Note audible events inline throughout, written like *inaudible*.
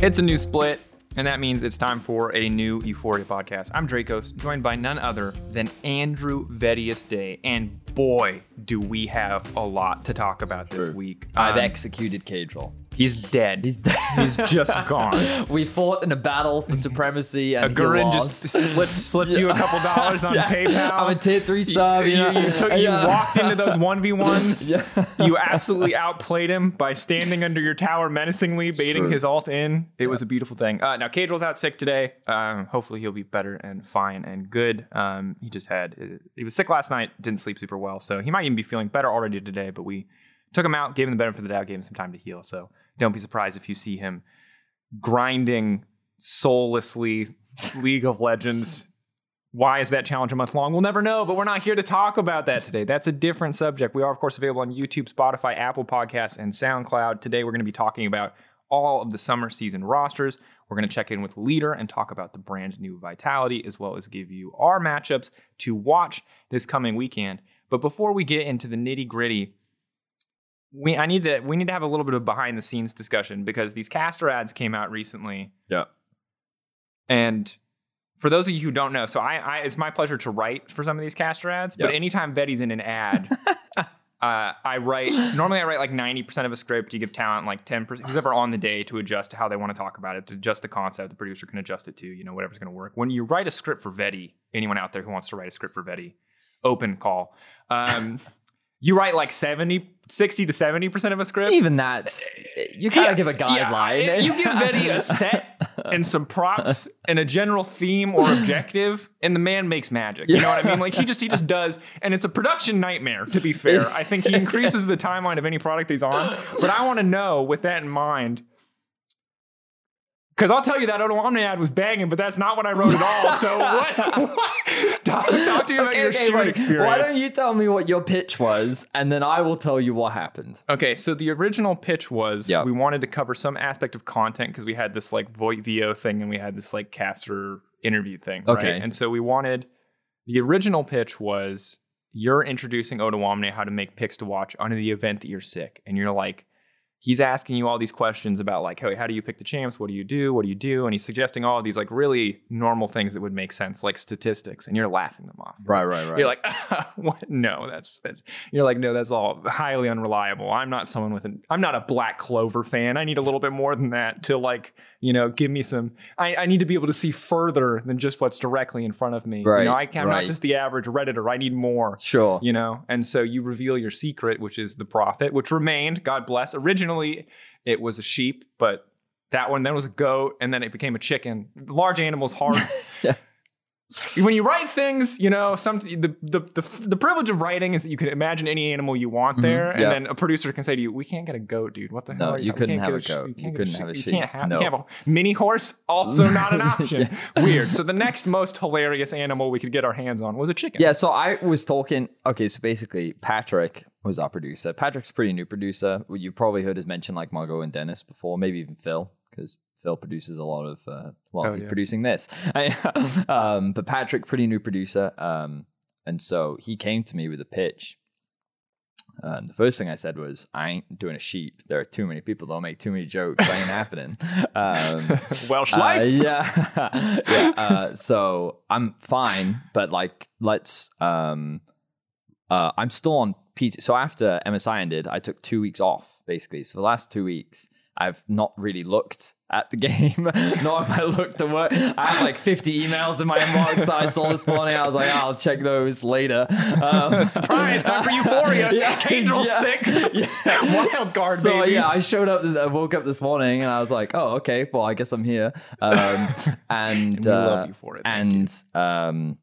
It's a new split, and that means it's time for a new Euphoria podcast. I'm Drakos, joined by none other than Andrew Vedius Day, and boy, do we have a lot to talk about this True. week. I've Um, executed Caedrel. He's dead. He's dead. *laughs* He's just gone. we fought in a battle for supremacy, and he just slipped slipped you a couple dollars on *laughs* Yeah. PayPal. I'm a tier three sub. you, You, know? you took, *laughs* you Yeah. walked into those one v ones. You absolutely outplayed him by standing under your tower menacingly, baiting true. his alt in. It was a beautiful thing. Uh, now Caedrel's out sick today. Um, hopefully he'll be better and fine and good. Um, he just had he was sick last night, didn't sleep super well, so he might even be feeling better already today. But we took him out, gave him the benefit of the doubt, gave him some time to heal. So don't be surprised if you see him grinding soullessly League of Legends why is that challenge a month long? We'll never know, but we're not here to talk about that today. That's a different subject. We are, of course, available on YouTube, Spotify, Apple Podcasts, and SoundCloud. Today, we're going to be talking about all of the summer season rosters. We're going to check in with Leader and talk about the brand new Vitality, as well as give you our matchups to watch this coming weekend. But before we get into the nitty gritty, we I need to we need to have a little bit of behind the scenes discussion because these caster ads came out recently Yeah. and for those of you who don't know, so I, I it's my pleasure to write for some of these caster ads. But anytime Betty's in an ad, *laughs* uh, I write. Normally, I write like ninety percent of a script. You give talent like ten percent, who's ever on the day to adjust to how they want to talk about it, to adjust the concept. The producer can adjust it to you know whatever's going to work. When you write a script for Vetty, anyone out there who wants to write a script for Vetty, open call. Um, *laughs* you write like 70, 60 to seventy percent of a script. Even that, eh, you kind of Yeah, give a yeah, guideline. you give Betty a *laughs* set and some props and a general theme or objective, and the man makes magic. You know what I mean? Like he just he just does, and it's a production nightmare. To be fair, I think he increases the timeline of any product he's on. But I want to know, with that in mind. Because I'll tell you that Odoamne ad was banging, but that's not what I wrote at all. So *laughs* what? what? *laughs* Talk, talk to me about your okay, shoot wait. experience. Why don't you tell me what your pitch was, and then I will tell you what happened. Okay, so the original pitch was Yeah. we wanted to cover some aspect of content because we had this like Voight VO thing and we had this like caster interview thing. right? Okay. And so we wanted the original pitch was you're introducing Odoamne how to make picks to watch under the event that you're sick. And you're like, he's asking you all these questions about like, hey, how do you pick the champs? What do you do? What do you do? And he's suggesting all of these like really normal things that would make sense, like statistics, and you're laughing them off. Right, right, right. You're like, *laughs* what? No, that's that's. You're like, no, that's all highly unreliable. I'm not someone with an. I'm not a Black Clover fan. I need a little bit more than that to like, you know, give me some. I, I need to be able to see further than just what's directly in front of me. Right, You know, I, I'm not just the average redditor. I need more. sure. You know, and so you reveal your secret, which is the prophet, which remained, God bless. Originally, it was a sheep, but that one then was a goat, and then it became a chicken. Large animals hard. *laughs* Yeah. When you write things, you know, some the, the the the privilege of writing is that you can imagine any animal you want there, and Mm-hmm. yeah. then a producer can say to you, "We can't get a goat, dude. What the No, hell? are you we couldn't have a sh- goat. You, You couldn't get have a You sheep. can't have, No. you can't have a mini horse. Also *laughs* not an option. Yeah. Weird. So the next most hilarious animal we could get our hands on was a chicken. Yeah, so I was talking. Okay, so basically, Patrick was our producer. Patrick's a pretty new producer. You probably heard us mention like Margot and Dennis before, maybe even Phil, because Phil produces a lot of. Uh, well, Oh, he's yeah. producing this. *laughs* um, but Patrick, pretty new producer, um, and so he came to me with a pitch. Um, the first thing I said was, "I ain't doing a sheep. There are too many people. They'll make too many jokes. That ain't happening." *laughs* Um, Welsh uh, life. yeah. *laughs* yeah. Uh, so I'm fine, but like, let's. Um, uh, I'm still on PT. So after MSI ended, I took two weeks off basically. So the last two weeks, I've not really looked at the *laughs* game, nor have I looked at work. I have like 50 emails in my inbox that I saw this morning. I was like, I'll check those later. Um, *laughs* Surprise! Time for Euphoria. *laughs* Angel's sick. Yeah. Wild card, so baby. yeah, I showed up. I woke up this morning and I was like, "Oh, okay. Well, I guess I'm here." Um, and we uh, love you for it. And um,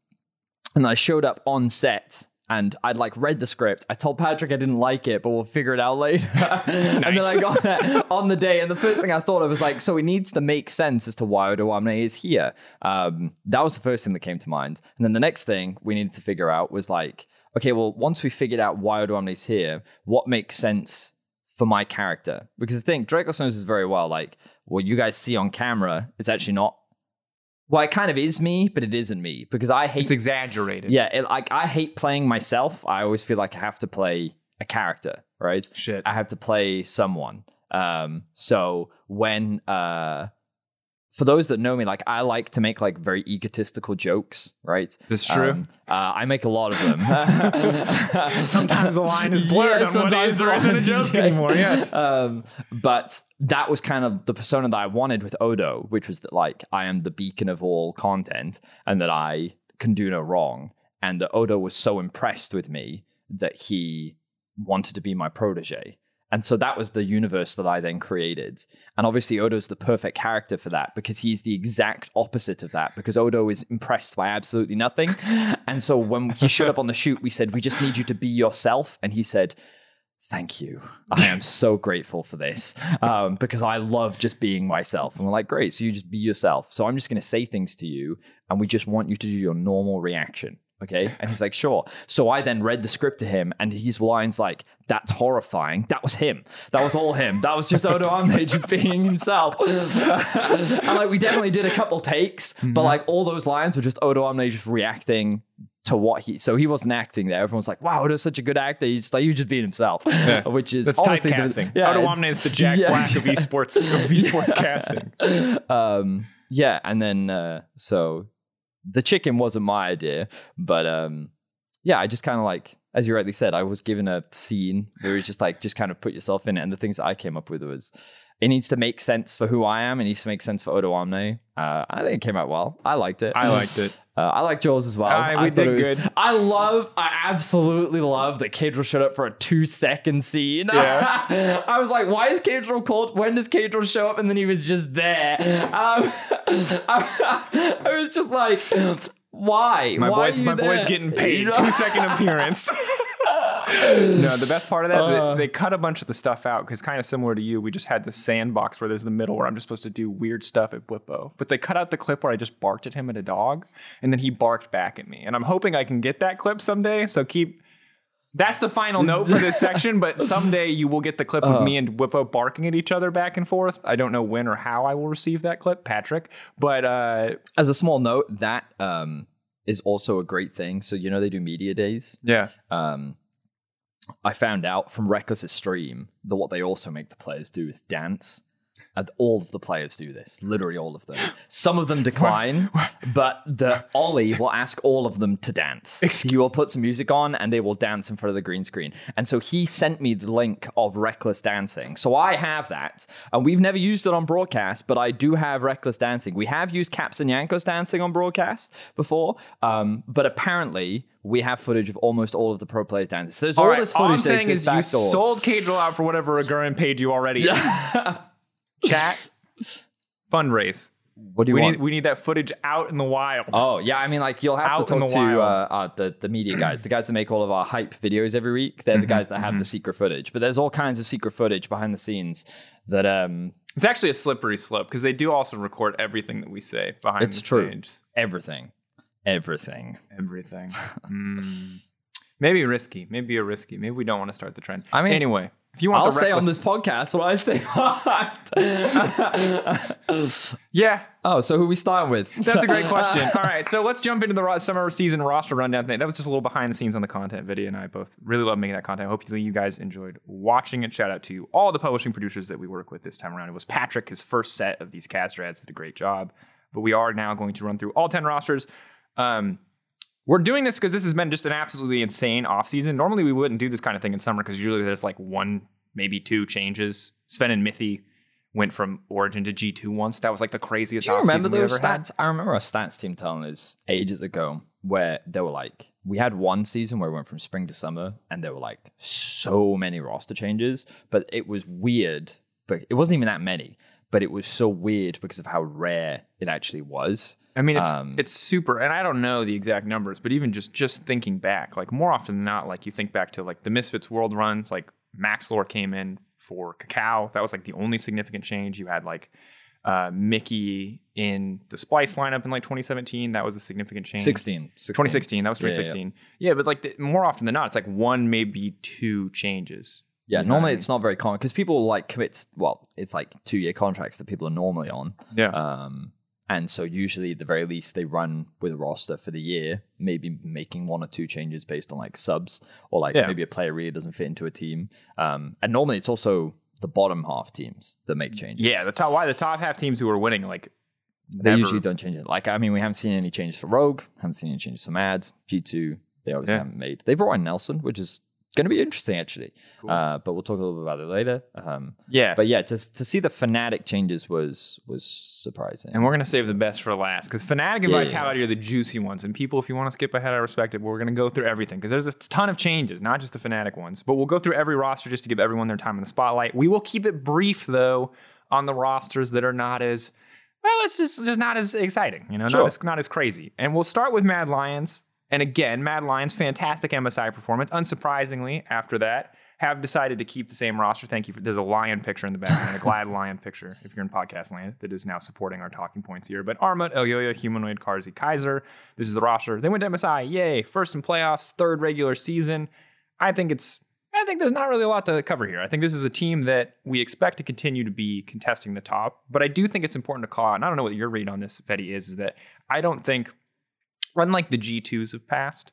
and I showed up on set. And I'd like read the script. I told Patrick I didn't like it, but we'll figure it out later. *laughs* and then I got there on the day, and the first thing I thought of was like, so it needs to make sense as to why Odoamne is here. Um, that was the first thing that came to mind. And then the next thing we needed to figure out was like, okay, well, once we figured out why Odoamne is here, what makes sense for my character? Because the thing, Drakos knows this very well. Like, what you guys see on camera is actually not. Well, it kind of is me, but it isn't me because I hate It's exaggerated. yeah, it, like I hate playing myself. I always feel like I have to play a character, right? Shit. I have to play someone. Um, so when uh, for those that know me, like I like to make like very egotistical jokes, right? That's true. Um, uh, I make a lot of them. *laughs* Sometimes the line is *laughs* blurred what sometimes is or the isn't a joke *laughs* Yeah. anymore. Yes. Um, but that was kind of the persona that I wanted with Odo, which was that like I am the beacon of all content and that I can do no wrong. And that Odo was so impressed with me that he wanted to be my protege. And so that was the universe that I then created. And obviously, Odo's the perfect character for that because he's the exact opposite of that. Because Odo is impressed by absolutely nothing. *laughs* And so when he showed up on the shoot, we said, We just need you to be yourself. And he said, Thank you. I am *laughs* so grateful for this um, because I love just being myself. And we're like, Great. So you just be yourself. So I'm just going to say things to you, and we just want you to do your normal reaction. Okay. And he's like, sure. So I then read the script to him, and his lines like, that's horrifying. That was him. That was all him. That was just Odo *laughs* Amne just being himself. and like, we definitely did a couple takes, but like, all those lines were just Odoamne just reacting to what he. So he wasn't acting there. Everyone's like, wow, Odo's such a good actor. He's like, you just being himself, *laughs* which is That's honestly the- typecasting. yeah, Odoamne is the Jack yeah, Black of *laughs* esports of esports casting. um yeah and then uh so the chicken wasn't my idea but um yeah i just kind of like as you rightly said i was given a scene where it was just like just kind of put yourself in it and the things i came up with was it needs to make sense for who i am it needs to make sense for Odoamne uh i think it came out well i liked it I liked it. uh, I like Jaws as well. Aye, we thought did it was- good. I love, I absolutely love that Caedrel showed up for a two second scene. Yeah. *laughs* I was like, why is Caedrel called? When does Caedrel show up? And then he was just there. Um, I, *laughs* I was just like, why? My why boy's my boy's getting *laughs* paid. You know? Two second appearance. No, the best part of that, Uh. they, they cut a bunch of the stuff out because kind of similar to you, we just had the sandbox where there's the middle where I'm just supposed to do weird stuff at Blippo. But they cut out the clip where I just barked at him at a dog, and then he barked back at me. And I'm hoping I can get that clip someday. So keep. That's the final note for this section, but *laughs* someday you will get the clip Uh. of me and Whippo barking at each other back and forth. I don't know when or how I will receive that clip, Patrick. But uh, As a small note, that um, is also a great thing. So, you know, they do media days. yeah, um, I found out from Rekkles's stream that what they also make the players do is dance. And all of the players do this, literally all of them. Some of them decline, but the Ollie will ask all of them to dance. He will put some music on and they will dance in front of the green screen. And so he sent me the link of Rekkles dancing. So I have that. And we've never used it on broadcast, but I do have Rekkles dancing. We have used Caps and Jankos dancing on broadcast before, um, but apparently we have footage of almost all of the pro players dancing. So there's all, All right, this all footage I'm saying is you sold Caedrel out for whatever Agurin paid you already. *laughs* Chat, fundraise. what do you We want? need we need that footage out in the wild. Oh yeah, I mean, like you'll have Out to talk the to uh, uh, the the media guys, the guys that make all of our hype videos every week. They're Mm-hmm, the guys that have the secret footage. But there's all kinds of secret footage behind the scenes that um It's actually a slippery slope because they do also record everything that we say behind It's the true. stage. everything, everything. Everything. *laughs* Mm. Maybe risky. Maybe a risky. Maybe we don't want to start the trend. I mean, anyway, if you want I'll say on this podcast what I say. *laughs* yeah, oh, so who we starting with? *laughs* That's a great question. All right, so let's jump into the summer season roster rundown thing. That was just a little behind the scenes on the content. Video and I both really love making that content. Hopefully, you guys enjoyed watching it. Shout out to all the publishing producers that we work with this time around. It was Patrick, his first set of these cast ads, did a great job. But we are now going to run through all 10 rosters. Um, we're doing this because this has been just an absolutely insane offseason. Normally, we wouldn't do this kind of thing in summer because usually there's like one, maybe two changes. Sven and Mithy went from Origin to G2 once. That was like the craziest Do you remember those ever had. stats? I remember a stats team telling us ages ago where they were like, we had one season where we went from spring to summer and there were like so many roster changes, but it was weird. But it wasn't even that many, but it was so weird because of how rare it actually was. I mean, it's Um, it's super, and I don't know the exact numbers, but even just just thinking back, like more often than not, like you think back to like the Misfits World runs, like Maxlore came in for Cacao. That was like the only significant change. You had like uh, Mickey in the Splyce lineup in like 2017. That was a significant change. 16. 16. 2016. That was Yeah, yeah, yeah. 2016. Yeah, but like the, more often than not, it's like one, maybe two changes. Yeah, You normally I it's not very common because people like commit. Well, it's like two year contracts that people are normally on. Yeah. Um, and so usually at the very least they run with a roster for the year, maybe making one or two changes based on like subs or like Yeah. maybe a player really doesn't fit into a team. Um, and normally it's also the bottom half teams that make changes. Yeah, the top why the top half teams who are winning like They never- usually don't change it. Like, I mean, we haven't seen any changes for Rogue, haven't seen any changes for Mad, G2. They obviously Yeah. haven't made. They brought in Nelson, which is going to be interesting, actually. Uh, but we'll talk a little bit about it later. Um, Yeah. but yeah, to, to see the Fnatic changes was was surprising. And we're gonna save the best for last because Fnatic and Yeah, yeah, Vitality are the juicy ones. And people, if you want to skip ahead, I respect it. But we're gonna go through everything because there's a ton of changes, not just the Fnatic ones. But we'll go through every roster just to give everyone their time in the spotlight. We will keep it brief though on the rosters that are not as well. It's just just not as exciting, you know, Sure. not as not as crazy. And we'll start with Mad Lions. And again, Mad Lions, fantastic MSI performance. Unsurprisingly, after that, have decided to keep the same roster. Thank you for. There's a lion picture in the background, a glad *laughs* lion picture. If you're in podcast land, that is now supporting our talking points here. But Armut, Elyoya, Humanoid, Carzzy, Kaiser. This is the roster. They went to MSI. Yay! First in playoffs, third regular season. I think it's. I think there's not really a lot to cover here. I think this is a team that we expect to continue to be contesting the top. But I do think it's important to call out. And I don't know what your read on this, Fetty, is. Is that I don't think unlike the G2s of past,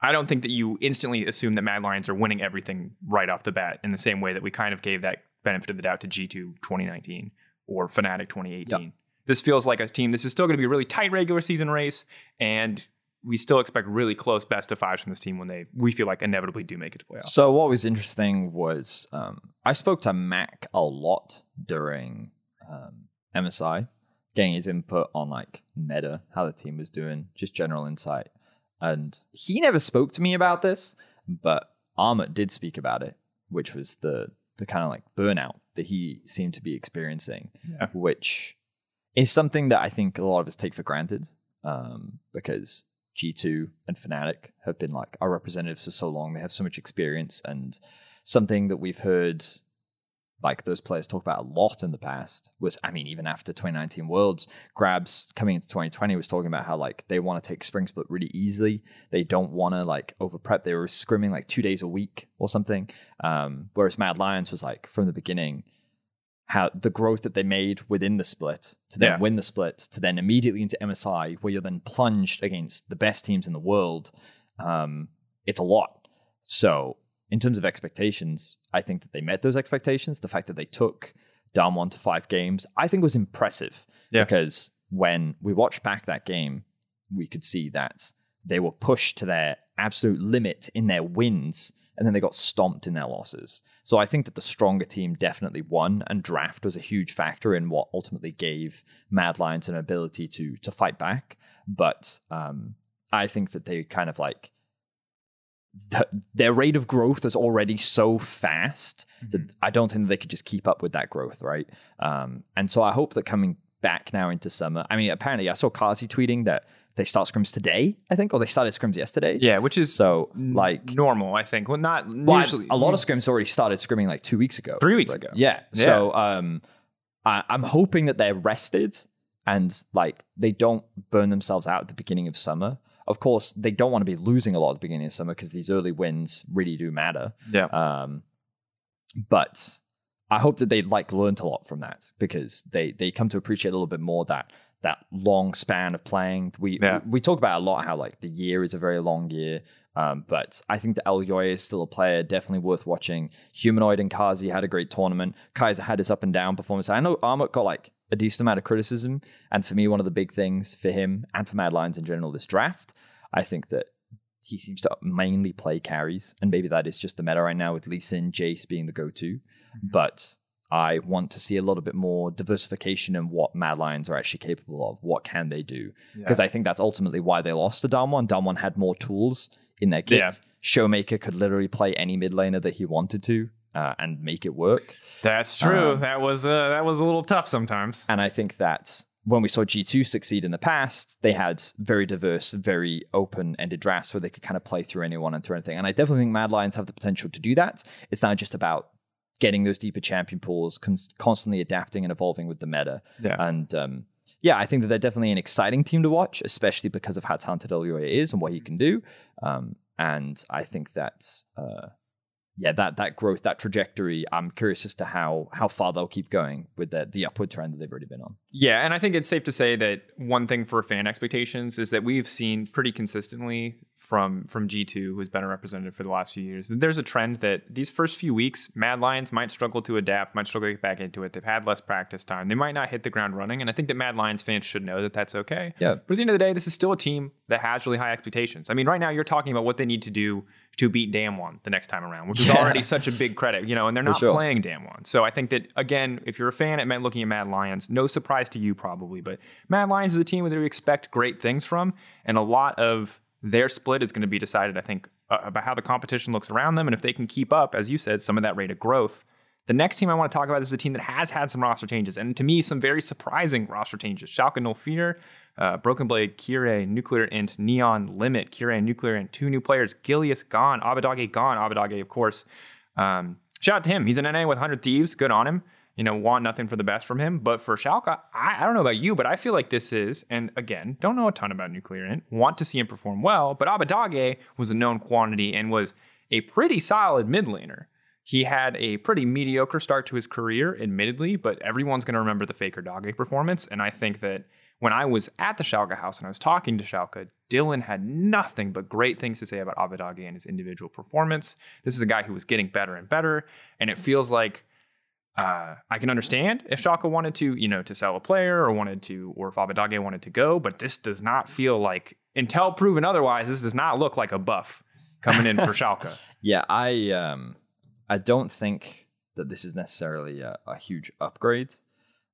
I don't think that you instantly assume that Mad Lions are winning everything right off the bat in the same way that we kind of gave that benefit of the doubt to G2 2019 or Fnatic 2018. This feels like a team. This is still going to be a really tight regular season race, and we still expect really close best of fives from this team when they we feel like inevitably do make it to playoffs. So what was interesting was um, I spoke to Mac a lot during um, MSI, getting his input on like meta, how the team was doing, just general insight. And he never spoke to me about this, but Armut did speak about it, which was the the kind of like burnout that he seemed to be experiencing, Yeah. which is something that I think a lot of us take for granted um, because G2 and Fnatic have been like our representatives for so long. They have so much experience and something that we've heard like those players talk about a lot in the past was I mean even after 2019 Worlds Grabbz coming into 2020 was talking about how like they want to take spring split really easily. They don't want to like over prep they were scrimming like 2 days a week or something. Um whereas Mad Lions was like from the beginning how the growth that they made within the split to then Yeah. win the split to then immediately into MSI where you're then plunged against the best teams in the world um it's a lot. So in terms of expectations I think that they met those expectations the fact that they took down one to five games I think was impressive Yeah. because when we watched back that game we could see that they were pushed to their absolute limit in their wins and then they got stomped in their losses. So I think that the stronger team definitely won, and draft was a huge factor in what ultimately gave Mad Lions an ability to to fight back. But um, I think that they kind of like th- their rate of growth is already so fast that I don't think they could just keep up with that growth, right? Um, and so I hope that coming back now into summer, I mean, apparently I saw Carzzy tweeting that they start scrims today, I think, or they started scrims yesterday. yeah, which is So like normal, I think. Well, not well, usually. a lot of scrims already started scrimming like two weeks ago. Three weeks ago. Yeah. Yeah. So um, I, I'm hoping that they're rested and like they don't burn themselves out at the beginning of summer. Of course, they don't want to be losing a lot at the beginning of summer because these early wins really do matter. yeah. Um, but I hope that they like learned a lot from that because they they come to appreciate a little bit more that that long span of playing. We Yeah. we talk about a lot how like the year is a very long year. Um, but I think that El Yoy is still a player, definitely worth watching. Humanoid and Carzzy had a great tournament. Kaiser had his up and down performance. I know Armut got like a decent amount of criticism, and for me, one of the big things for him and for Mad Lions in general this draft, I think that he seems to mainly play carries, and maybe that is just the meta right now with Lee Sin, Jace being the go-to. Mm-hmm. But I want to see a little bit more diversification in what Mad Lions are actually capable of. What can they do? Because I think that's ultimately why they lost to Damwon. Damwon had more tools in their kit. Yeah. Showmaker could literally play any mid laner that he wanted to uh, and make it work. That's true. Um, that was uh, that was a little tough sometimes. And I think that when we saw G2 succeed in the past, they had very diverse, very open ended drafts where they could kind of play through anyone and through anything. And I definitely think Mad Lions have the potential to do that. It's not just about getting those deeper champion pools, con- constantly adapting and evolving with the meta. Yeah. And um, yeah, I think that they're definitely an exciting team to watch, especially because of how talented Elyoya is and what he can do. Um, and I think that. Uh, yeah, that that growth, that trajectory. I'm curious as to how how far they'll keep going with the the upward trend that they've already been on. Yeah, and I think it's safe to say that one thing for fan expectations is that we've seen pretty consistently from from G2, who's been a representative for the last few years. There's a trend that these first few weeks, Mad Lions might struggle to adapt, might struggle to get back into it. They've had less practice time. They might not hit the ground running, and I think that Mad Lions fans should know that that's okay. Yeah. But at the end of the day, this is still a team that has really high expectations. I mean, right now you're talking about what they need to do to beat Damwon the next time around, which is Yeah. already such a big credit, you know, and they're not sure. playing Damwon. So I think that again, if you're a fan, it meant looking at Mad Lions. No surprise to you probably, but Mad Lions is a team that we expect great things from, and a lot of their split is going to be decided, I think, uh, about how the competition looks around them, and if they can keep up, as you said, some of that rate of growth. The next team I want to talk about is a team that has had some roster changes, and to me, some very surprising roster changes. Schalke Nulfear, uh, Broken Blade, Kirei, Nuclear Int, Neon Limit, Kirei, Nuclear Int, two new players, Gilius gone, Abbedagge gone, Abbedagge, of course. Um, shout out to him. He's an NA with 100 Thieves. Good on him. You know, want nothing for the best from him. But for Schalke, I, I don't know about you, but I feel like this is, and again, don't know a ton about Nuclear Int. Want to see him perform well, but Abbedagge was a known quantity and was a pretty solid mid laner. He had a pretty mediocre start to his career, admittedly, but everyone's going to remember the Faker Dogge performance. And I think that when I was at the Schalke house and I was talking to Schalke, Dylan had nothing but great things to say about Abbedagge and his individual performance. This is a guy who was getting better and better, and it feels like uh, I can understand if Schalke wanted to, you know, to sell a player or wanted to, or if Abbedagge wanted to go, but this does not feel like, until proven otherwise, this does not look like a buff coming in for *laughs* Schalke. Yeah, I um, I don't think that this is necessarily a, a huge upgrade.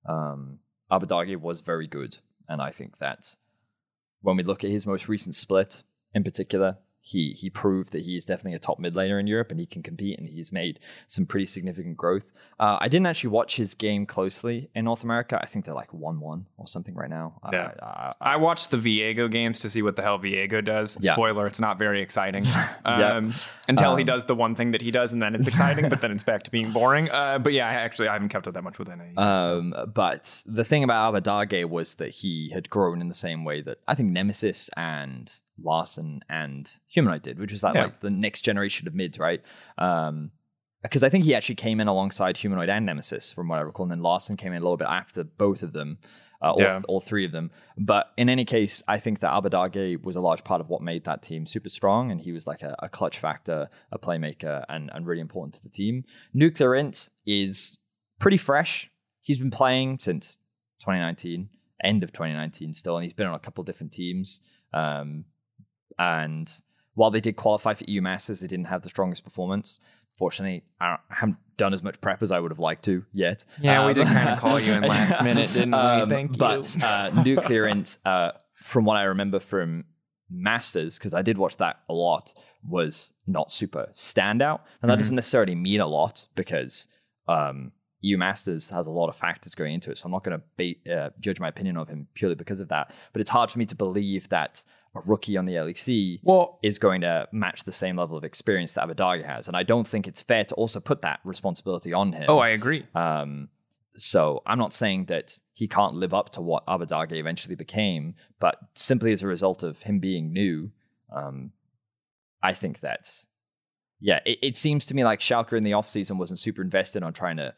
Um, Abbedagge was very good, and I think that when we look at his most recent split in particular, he he proved that he is definitely a top mid laner in Europe, and he can compete, and he's made some pretty significant growth. Uh, I didn't actually watch his game closely in North America. I think they're like one one or something right now. I- Yeah. I- I watched the Viego games to see what the hell Viego does. Yeah. Spoiler, it's not very exciting. *laughs* Yeah. Um, Until he Um, does the one thing that he does, and then it's exciting, but then it's back to being boring. *laughs* Uh, but yeah, I actually I haven't kept up that much with NA. so. Um, but the thing about Abbedagge was that he had grown in the same way that I think Nemesis and Larssen and Humanoid did, which was that Yeah. like the next generation of mids, right? Um, because I think he actually came in alongside Humanoid and Nemesis, from what I recall, and then Larssen came in a little bit after both of them, uh, all, Yeah. all three of them. But in any case, I think that Abbedagge was a large part of what made that team super strong, and he was like a, a clutch factor, a playmaker, and, and really important to the team. Nuclear Int is pretty fresh. He's been playing since 2019, end of 2019 still, and he's been on a couple different teams. Um, and while they did qualify for EU Masters, they didn't have the strongest performance. Fortunately, I haven't done as much prep as I would have liked to yet. Yeah, we Um, did kinda call you in last *laughs* minute, didn't we? Thank you. But uh, Nuclear Int, uh, from what I remember from Masters, because I did watch that a lot, was not super standout. And that Mm-hmm. doesn't necessarily mean a lot because um, EU Masters has a lot of factors going into it. So I'm not going to uh, judge my opinion of him purely because of that. But it's hard for me to believe that a rookie on the LEC well, is going to match the same level of experience that Abbedagge has. And I don't think it's fair to also put that responsibility on him. oh, I agree. Um, so I'm not saying that he can't live up to what Abbedagge eventually became, but simply as a result of him being new, um, I think that, yeah, it, it seems to me like Schalke in the offseason wasn't super invested on trying to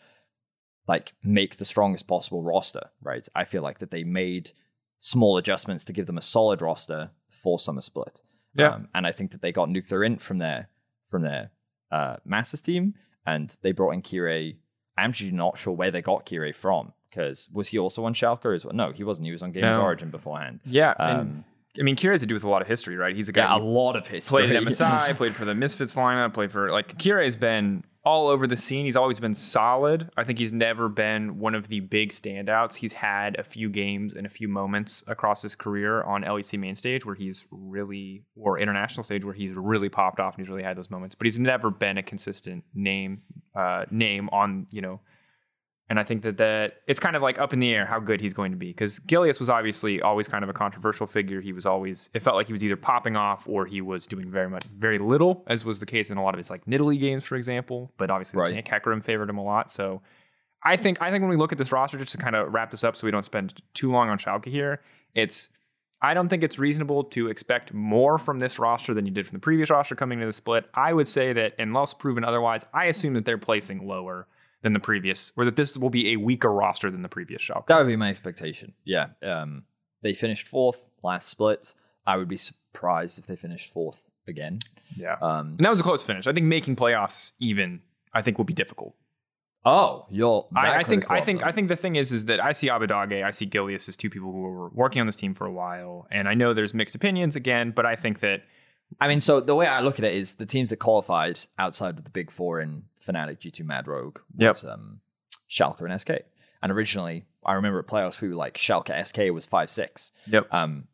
like make the strongest possible roster, right? I feel like that they made small adjustments to give them a solid roster for summer split. Yeah. Um, and I think that they got Nuclear Int from their from their uh, Masters team, and they brought in Kirei. I'm actually not sure where they got Kirei from because was he also on Schalke as well? No, he wasn't. He was on Games No. Origin beforehand. Yeah, and, Um, I mean, Kirei has to do with a lot of history, right? He's a guy yeah, a lot of history. played at MSI, *laughs* played for the Misfits lineup, played for like Kirei has been all over the scene. He's always been solid. I think he's never been one of the big standouts. He's had a few games and a few moments across his career on LEC main stage where he's really, or international stage where he's really popped off and he's really had those moments. But he's never been a consistent name, uh, name on you know. And I think that that it's kind of like up in the air how good he's going to be because Gilius was obviously always kind of a controversial figure. He was always it felt like he was either popping off or he was doing very much very little, as was the case in a lot of his like Nidalee games, for example. But obviously, Right. Tank Hecarim favored him a lot. So I think I think when we look at this roster, just to kind of wrap this up, so we don't spend too long on Schalke here, it's I don't think it's reasonable to expect more from this roster than you did from the previous roster coming into the split. I would say that unless proven otherwise, I assume that they're placing lower than the previous, or that this will be a weaker roster than the previous Schalke. That would be my expectation. Yeah. Um, they finished fourth last split. I would be surprised if they finished fourth again. Yeah. Um, and that was a close finish. I think making playoffs even, I think, will be difficult. Oh, you'll. I, I think I think them. I think the thing is is that I see Abbedagge, I see Gilius as two people who were working on this team for a while, and I know there's mixed opinions again, but I think that I mean, so the way I look at it is the teams that qualified outside of the big four in Fnatic, G2, Mad Rogue was um, Schalke and SK. And originally, I remember at playoffs, we were like Schalke SK was 5 6. Yep. Um,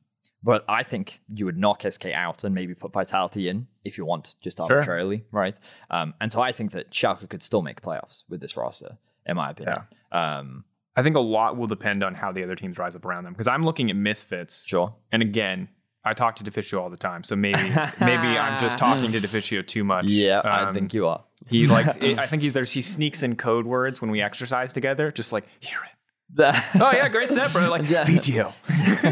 but I think you would knock SK out and maybe put Vitality in if you want, just arbitrarily, right? Um, and so I think that Schalke could still make playoffs with this roster, in my opinion. Um, I think a lot will depend on how the other teams rise up around them because I'm looking at misfits, sure. and again. I talk to Deficio all the time, so maybe *laughs* maybe I'm just talking to Deficio too much. Yeah, I Um, think you are. he likes. *laughs* I think he's there. He sneaks in code words when we exercise together, just like hear it. *laughs* Oh yeah, great set, bro. Like Yeah. Vetheo.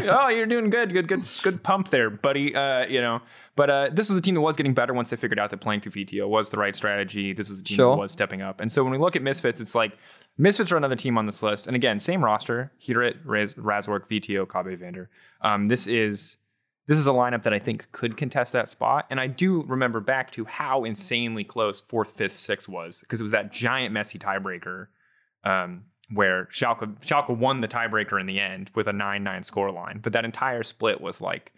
oh, you're doing good, good, good, good pump there, buddy. Uh, you know, but uh, this was a team that was getting better once they figured out that playing through Vetheo was the right strategy. This was a team Sure. that was stepping up, and so when we look at Misfits, it's like Misfits are another team on this list, and again, same roster: Hirit, Raz, Razork, Vetheo, Kobbe Vander. Um, this is this is a lineup that I think could contest that spot. And I do remember back to how insanely close fourth, fifth, sixth was because it was that giant messy tiebreaker um, where Schalke, Schalke won the tiebreaker in the end with a 9 9 score line. But that entire split was like,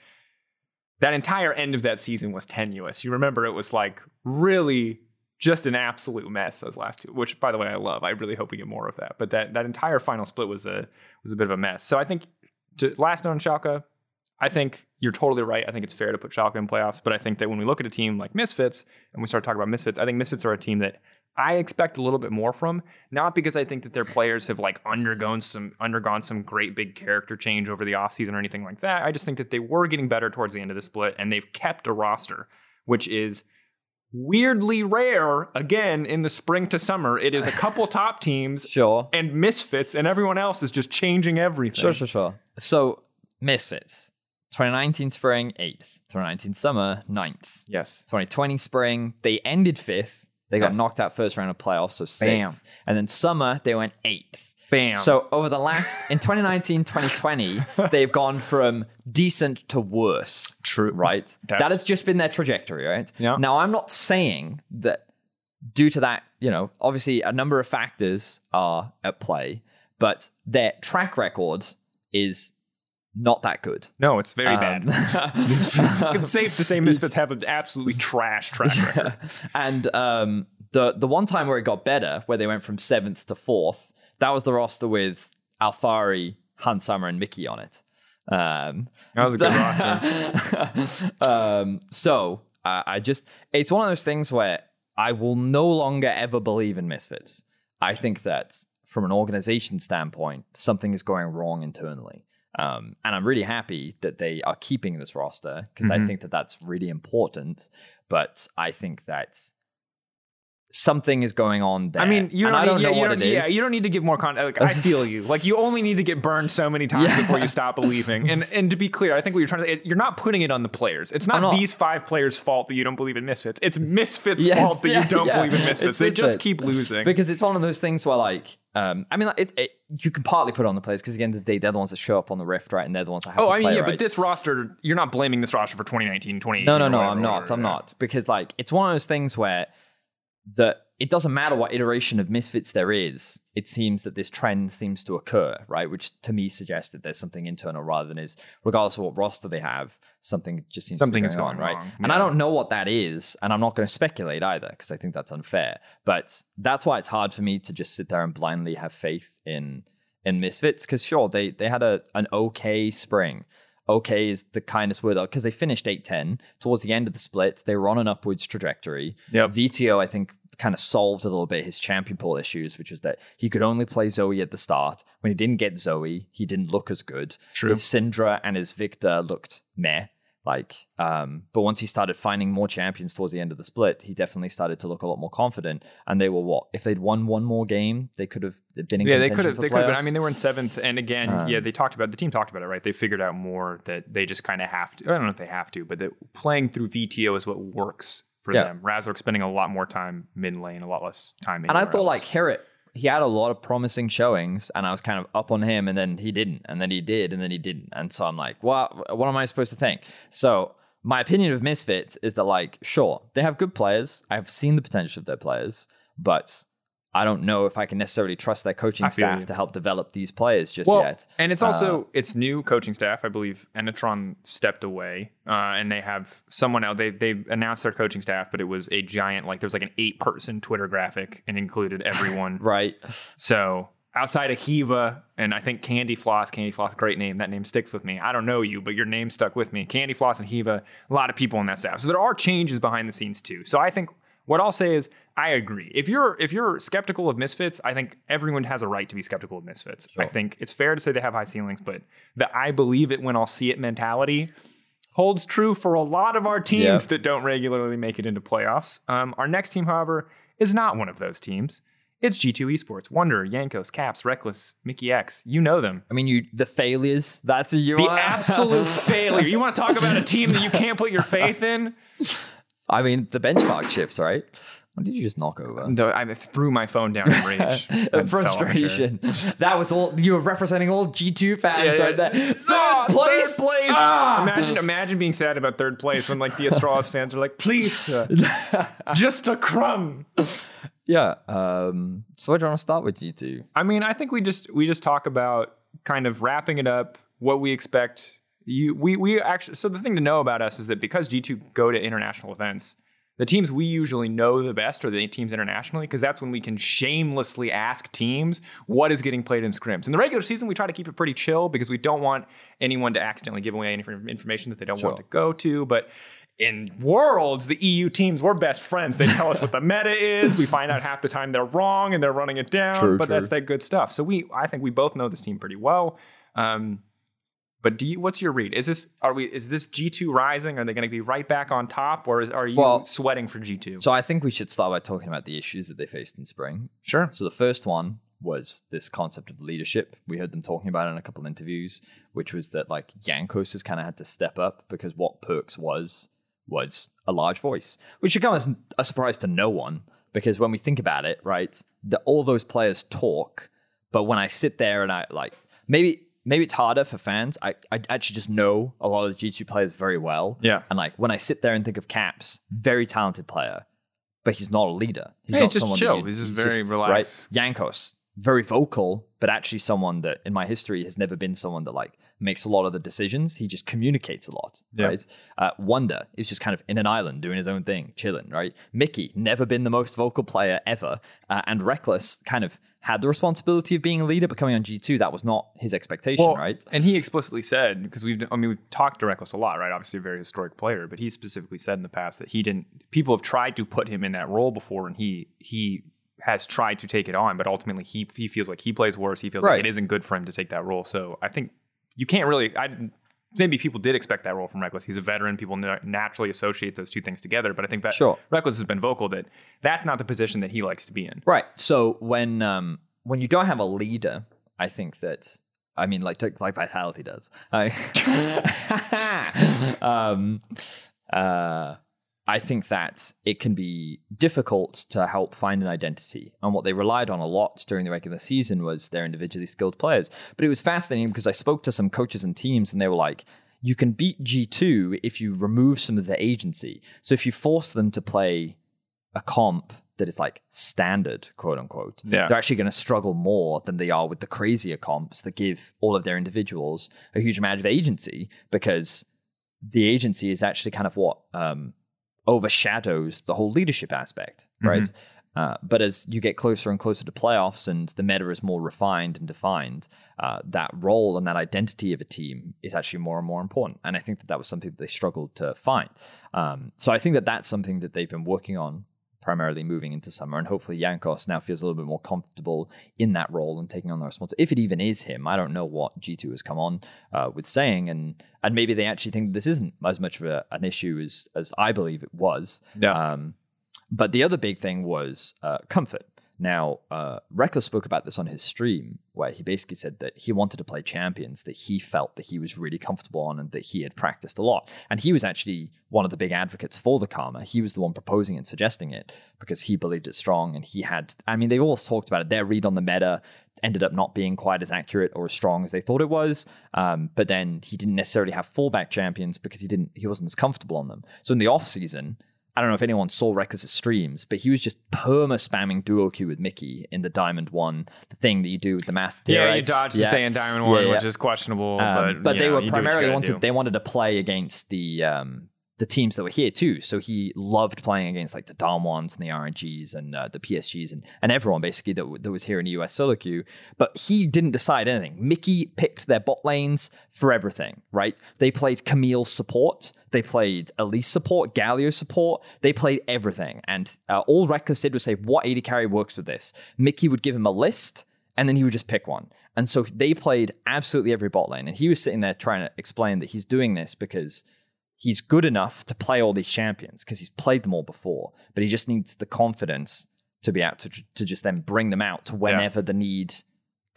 that entire end of that season was tenuous. You remember it was like really just an absolute mess those last two, which by the way I love. I really hope we get more of that. But that that entire final split was a was a bit of a mess. So I think to last on Schalke, I think you're totally right. I think it's fair to put Schalke in playoffs, but I think that when we look at a team like Misfits and we start talking about Misfits, I think Misfits are a team that I expect a little bit more from. Not because I think that their players have like undergone some undergone some great big character change over the offseason or anything like that. I just think that they were getting better towards the end of the split and they've kept a roster, which is weirdly rare again in the spring to summer. It is a couple *laughs* top teams Sure. and misfits, and everyone else is just changing everything. Sure, sure, sure. So, Misfits. 2019 spring, 8th. 2019 summer, 9th. Yes. 2020 spring, they ended 5th. They got Yes. knocked out first round of playoffs, so 6th. Bam. And then summer, they went 8th. Bam. So over the last, in 2019, 2020, *laughs* they've gone from decent to worse. True. Right? That's- that has just been their trajectory, right? Yeah. Now, I'm not saying that due to that, you know, obviously a number of factors are at play, but their track record is not that good. No, it's very Um, bad. *laughs* it's safe to say Misfits have an *laughs* absolutely trash track record. and um, the the one time where it got better, where they went from seventh to fourth, that was the roster with Alphari, Hans sama, and Mickey on it. Um, That was a good *laughs* roster. um, so uh, I just, it's one of those things where I will no longer ever believe in misfits. I think that from an organization standpoint, something is going wrong internally. Um, and I'm really happy that they are keeping this roster because I Mhm. think that that's really important. But I think that something is going on there. I mean, you don't, I don't need, know yeah, what you it don't, is. Yeah, you don't need to give more context. Like, I feel you. Like you only need to get burned so many times Yeah. *laughs* before you stop believing. And and to be clear, I think what you're trying to say, you're not putting it on the players. It's not, not. these five players' fault that you don't believe in Misfits. It's Misfits' Yes, fault that yeah, you don't yeah. believe in Misfits. It's They just keep losing. because it's one of those things where like um i mean like, it, it, you can partly put it on the players because at the end of the day they're the ones that show up on the rift right and they're the ones that have oh, to I mean, play, yeah, right? but this roster, you're not blaming this roster for 2019, 2018. no no no i'm not i'm yeah. not because like it's one of those things where that it doesn't matter what iteration of misfits there is it seems that this trend seems to occur right? Which to me suggests that there's something internal rather than is regardless of what roster they have something just seems Something to be is going on right? and i don't know what that is and i'm not going to speculate either because i think that's unfair. But that's why it's hard for me to just sit there and blindly have faith in in misfits because sure they they had a an okay spring okay is the kindest word because they finished 8-10 towards the end of the split they were on an upwards trajectory. Yep. Vetheo i think kind of solved a little bit his champion pool issues which was that he could only play zoe at the start. When he didn't get zoe he didn't look as good. True. his syndra and his Viktor looked meh like um but once he started finding more champions towards the end of the split he definitely started to look a lot more confident and they were what if they'd won one more game they could have been in Yeah, they could have. They could have. I mean, they were in seventh, and again, Um, yeah, they talked about the team talked about it, right? They figured out more that they just kind of have to. I don't know if they have to, but that playing through Vetheo is what works for Yeah. them. Razork spending a lot more time mid lane, a lot less time. And I thought like else. He had a lot of promising showings, and I was kind of up on him, and then he didn't, and then he did, and then he didn't, and so I'm like, what? What am I supposed to think? So my opinion of Misfits is that, like, sure, they have good players. I've seen the potential of their players, but I don't know if I can necessarily trust their coaching staff you. to help develop these players just Well, yet. and it's Uh, also it's new coaching staff. I believe Enetron stepped away, uh, and they have someone else. They they announced their coaching staff, but it was a giant like there was like an eight person Twitter graphic and included everyone. *laughs* right. So outside of Hiva and I think Candy Floss, Candy Floss, great name. That name sticks with me. I don't know you, but your name stuck with me. Candy Floss and Hiva, a lot of people on that staff. So there are changes behind the scenes too. So I think what I'll say is I agree. If you're if you're skeptical of misfits, I think everyone has a right to be skeptical of misfits. I think it's fair to say they have high ceilings, but the I believe it when I'll see it mentality holds true for a lot of our teams Yeah. that don't regularly make it into playoffs. Um, our next team, however, is not one of those teams. It's G2 Esports, Wunder, Jankos, Caps, Rekkles, Mickey X. You know them. I mean, you the failures. That's a you The absolute *laughs* failure. You want to talk about a team that you can't put your faith in? *laughs* I mean, the benchmark shifts, right? What did you just knock over? No, I threw my phone down in rage. *laughs* and fell on my chair. Frustration. That was all you were representing all G two fans Yeah, right there. Third Ah, place. Third place. Ah! Imagine, imagine being sad about third place when like the Astros fans are like, please, *laughs* just a crumb. Yeah. Um, so where do you want to start with G two? I mean, I think we just we just talk about kind of wrapping it up, what we expect. You we we actually so the thing to know about us is that because G2 go to international events, the teams we usually know the best are the teams internationally because that's when we can shamelessly ask teams what is getting played in scrims. In the regular season, we try to keep it pretty chill because we don't want anyone to accidentally give away any information that they don't want to go to, but in worlds, the EU teams, we're best friends. They tell us what the meta is. We find out half the time they're wrong and they're running it down. True, but true. that's that good stuff. So we, I think we both know this team pretty well. Um, but do you? What's your read? Is this are we? Is this G two rising? Are they going to be right back on top, or is, are you Well, sweating for G two? So I think we should start by talking about the issues that they faced in spring. Sure. So the first one was this concept of leadership. We heard them talking about it in a couple of interviews, which was that like Jankos has kind of had to step up because what Perkz was was a large voice, which should come as a surprise to no one because when we think about it, right, that all those players talk, but when I sit there and I like maybe maybe it's harder for fans. I I actually just know a lot of the G two players very well. Yeah. and like when I sit there and think of Caps, very talented player, but he's not a leader. He's not he's just someone chill. He's just very relaxed. Right? Jankos, very vocal, but actually someone that in my history has never been someone that like makes a lot of the decisions. He just communicates a lot, Yeah. right? Uh, Wonder is just kind of in an island doing his own thing, chilling, right? Mickey, never been the most vocal player ever, uh, and Rekkles kind of had the responsibility of being a leader, but coming on G2, that was not his expectation, Well, right? And he explicitly said because we've I mean we've talked to Rekkles a lot, right? Obviously a very historic player, but he specifically said in the past that he didn't. People have tried to put him in that role before, and he he has tried to take it on, but ultimately he he feels like he plays worse. He feels Right. like it isn't good for him to take that role. So I think you can't really. I maybe people did expect that role from Rekkles. He's a veteran. People naturally associate those two things together. But I think that Sure. Rekkles has been vocal that that's not the position that he likes to be in. Right. So when um when you don't have a leader, I think that I mean like like Vitality does. I, *laughs* *laughs* um uh I think that it can be difficult to help find an identity. And what they relied on a lot during the regular season was their individually skilled players. But it was fascinating because I spoke to some coaches and teams and they were like, you can beat G2 if you remove some of the agency. So if you force them to play a comp that is like standard, quote unquote, Yeah. they're actually going to struggle more than they are with the crazier comps that give all of their individuals a huge amount of agency because the agency is actually kind of what um, overshadows the whole leadership aspect, right? Uh, but as you get closer and closer to playoffs and the meta is more refined and defined, uh, that role and that identity of a team is actually more and more important. And I think that that was something that they struggled to find. Um, so I think that that's something that they've been working on primarily moving into summer. And hopefully Jankos now feels a little bit more comfortable in that role and taking on the responsibility. If it even is him, I don't know what G2 has come on uh, with saying. And and maybe they actually think this isn't as much of a, an issue as, as I believe it was. Yeah. Um, but the other big thing was uh, comfort. Now, uh, Rekkles spoke about this on his stream, where he basically said that he wanted to play champions that he felt that he was really comfortable on and that he had practiced a lot. And he was actually one of the big advocates for the Karma. He was the one proposing and suggesting it because he believed it strong. And he had, I mean, they all talked about it. Their read on the meta ended up not being quite as accurate or as strong as they thought it was. Um, but then he didn't necessarily have fallback champions because he didn't, he wasn't as comfortable on them. So in the off season, I don't know if anyone saw Rekkles' streams, but he was just perma spamming duo Q with Mickey in the Diamond One, the thing that you do with the Master Tier. Yeah, right? you dodge to stay in Diamond One, Yeah, which is questionable. Um, but but they know, were you do what you primarily wanted do. they wanted to play against the um, the teams that were here too. So he loved playing against like the Dom ones and the RNGs and uh, the PSGs and, and everyone basically that, w- that was here in the US solo queue. But he didn't decide anything. Mickey picked their bot lanes for everything, right? They played Camille support. They played Elise support, Galio support. They played everything. And uh, all Rekkles did was say, what AD carry works with this? Mikyx would give him a list and then he would just pick one. And so they played absolutely every bot lane. And he was sitting there trying to explain that he's doing this because he's good enough to play all these champions because he's played them all before, but he just needs the confidence to be able to, to just then bring them out to whenever the need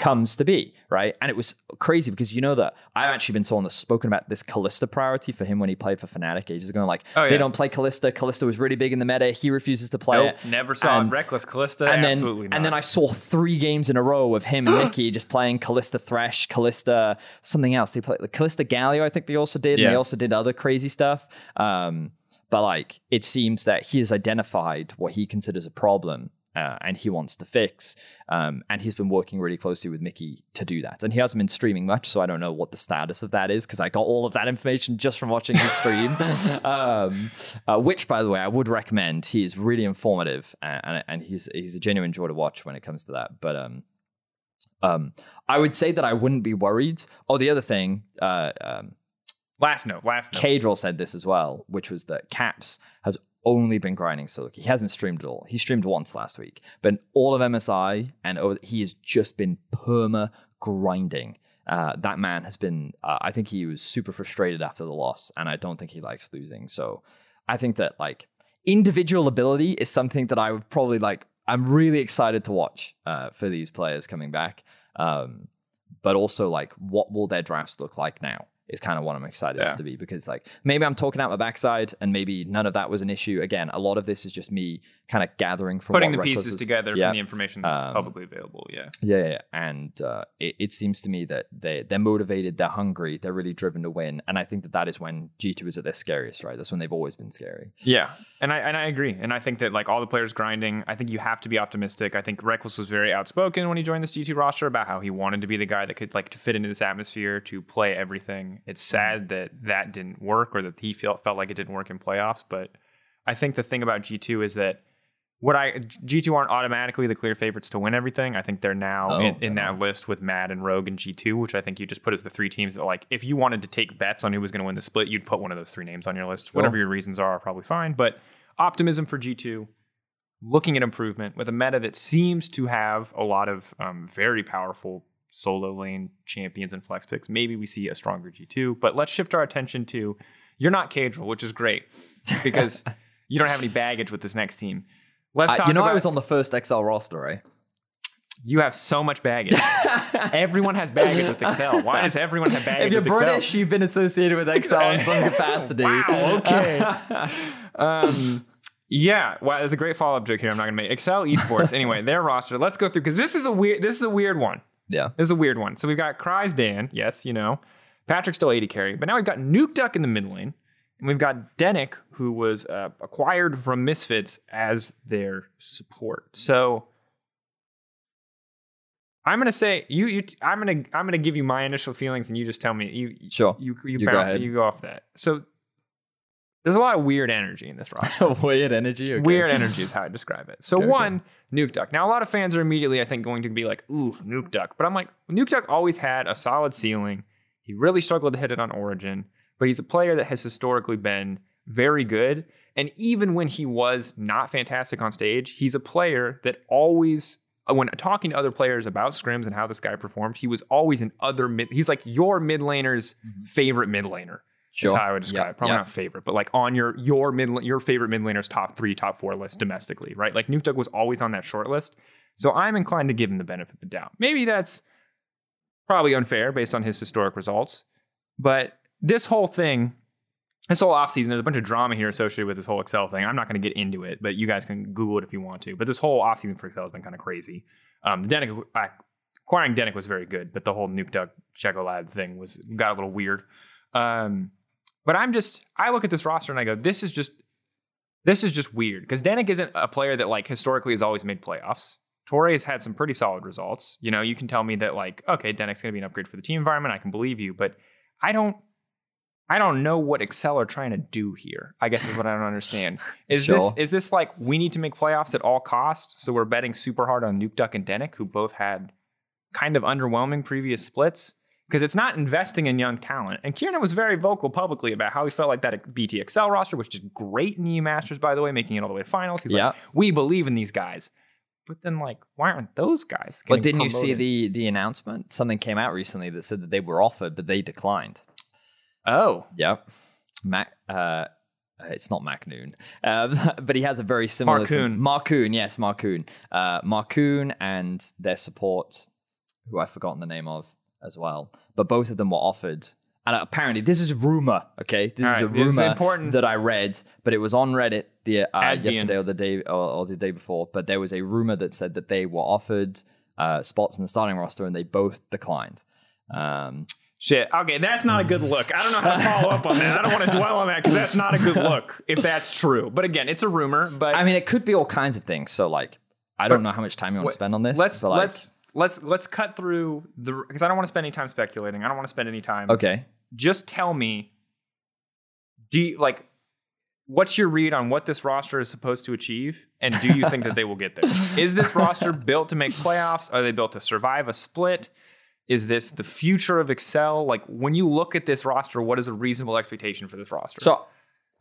comes to be, right? And it was crazy because you know that I've actually been told and spoken about this Kalista priority for him when he played for Fnatic ages ago. Like, Oh, they don't play Kalista. Kalista was really big in the meta. He refuses to play Nope, it. never saw And-. Rekkles Kalista. and then absolutely not. and then I saw three games in a row of him and *gasps* Mikyx just playing Kalista Thresh, Kalista something else. They played the Kalista Galio, I think they also did. And they also did other crazy stuff. Um, but like it seems that he has identified what he considers a problem. Uh, and he wants to fix, um, and he's been working really closely with Mikyx to do that. And he hasn't been streaming much, so I don't know what the status of that is because I got all of that information just from watching his stream. *laughs* *laughs* um, uh, which, by the way, I would recommend. He is really informative, and, and, he's he's a genuine joy to watch when it comes to that. But um, um, I would say that I wouldn't be worried. Oh, the other thing, uh, um, last note. Last note. Said this as well, which was that Caps has only been grinding solo. He hasn't streamed at all. He streamed once last week, but all of MSI and he has just been perma grinding. Uh, that man has been. Uh, I think he was super frustrated after the loss, and I don't think he likes losing. So I think that like individual ability is something that I would probably like. I'm really excited to watch uh, for these players coming back. Um, but also like what will their drafts look like now is kind of what I'm excited Yeah. to be because like maybe I'm talking out my backside and maybe none of that was an issue. Again, a lot of this is just me kind of gathering from Putting the pieces together yeah. from the information that's Um, publicly available. Yeah. Yeah, yeah, and uh, it, it seems to me that they they're motivated, they're hungry, they're really driven to win, and I think that that is when G2 is at their scariest, right? That's when they've always been scary. Yeah, and I and I agree, and I think that like all the players grinding, I think you have to be optimistic. I think Rekkles was very outspoken when he joined this G2 roster about how he wanted to be the guy that could like to fit into this atmosphere, to play everything. It's sad that that didn't work, or that he felt felt like it didn't work in playoffs. But I think the thing about G2 is that what I G2 aren't automatically the clear favorites to win everything. I think they're now Oh, in, in that list with Mad and Rogue and G2, which I think you just put as the three teams that like if you wanted to take bets on who was going to win the split, you'd put one of those three names on your list. Whatever your reasons are, are probably fine. But optimism for G2, looking at improvement with a meta that seems to have a lot of um, very powerful solo lane champions and flex picks. Maybe we see a stronger G2, but let's shift our attention to you're not Caedrel, which is great because *laughs* you don't have any baggage with this next team. Let's Uh, talk you know, about I was on the first XL roster, right? you have so much baggage. *laughs* everyone has baggage with Excel. Why does *laughs* everyone have baggage If you're with Excel? British, you've been associated with XL in some *laughs* capacity. Wow, okay. um, yeah, well, there's a great follow up joke here. I'm not gonna make Excel Esports. anyway, their roster. Let's go through because this is a weird. This is a weird one. yeah. This is a weird one. So we've got Kryze Dan. Yes, you know, Patrik still 80 carry, but now we've got Nukeduck in the mid lane, and we've got Denyk who was uh, acquired from Misfits as their support. So. I'm gonna say you. You. I'm gonna. I'm gonna give you my initial feelings, and you just tell me. You. Sure. You. You, You go it. You go off that. So there's a lot of weird energy in this roster. *laughs* Weird energy. Okay. Weird energy is how I describe it. So Okay, okay. one, Nukeduck. Now a lot of fans are immediately, I think, going to be like, "Ooh, Nukeduck," but I'm like, Nukeduck always had a solid ceiling. He really struggled to hit it on Origin, but he's a player that has historically been very good. And even when he was not fantastic on stage, he's a player that always, uh, when talking to other players about scrims and how this guy performed, he was always an other mid. He's like your mid laner's favorite mid laner. Sure. Is how I would describe it. Probably not favorite, but like on your your mid your favorite mid laner's top three, top four list domestically, right? Like Nukeduck was always on that short list. So I'm inclined to give him the benefit of the doubt. Maybe that's probably unfair based on his historic results. But this whole thing, this whole offseason, there's a bunch of drama here associated with this whole Excel thing. I'm not going to get into it, but you guys can Google it if you want to. But this whole offseason for Excel has been kind of crazy. Um, Denyk, acquiring Denyk was very good, but the whole Nuke Duck Czekolad thing was got a little weird. Um, but I'm just, I look at this roster and I go, this is just, this is just weird because Denyk isn't a player that like historically has always made playoffs. Tore has had some pretty solid results. You know, you can tell me that like, okay, Denyk's going to be an upgrade for the team environment. I can believe you, but I don't, I don't know what Excel are trying to do here. I guess is what I don't understand. *laughs* Is Sure. this is this like we need to make playoffs at all costs? So we're betting super hard on Nukeduck and Denyk, who both had kind of underwhelming previous splits. Because it's not investing in young talent. And Kieran was very vocal publicly about how he felt like that BT Excel roster, which is great in EU Masters, by the way, making it all the way to finals. He's Yeah. like, we believe in these guys. But then, like, why aren't those guys? But didn't you see the the announcement? Something came out recently that said that they were offered, but they declined. Oh, Yep. Mac. Uh, it's not Mac Noon, um, *laughs* but he has a very similar. Markoon. Markoon, yes, Markoon. Uh, Markoon and their support, who I've forgotten the name of as well, but both of them were offered. And apparently, this is a rumor. Okay, this All is a right, rumor important. that I read, but it was on Reddit the uh, yesterday or the day or, or the day before. But there was a rumor that said that they were offered uh, spots in the starting roster, and they both declined. Um, Shit. Okay, that's not a good look. I don't know how to follow up on that. I don't want to dwell on that because that's not a good look if that's true. But again, it's a rumor. But I mean, it could be all kinds of things. So, like, I don't know how much time you want to spend on this. let's like, let's let's let's cut through the because I don't want to spend any time speculating. I don't want to spend any time. Okay. Just tell me. Do you like? What's your read on what this roster is supposed to achieve, and do you think that they will get there? *laughs* Is this roster built to make playoffs? Are they built to survive a split? Is this the future of Excel? Like when you look at this roster, what is a reasonable expectation for this roster? So,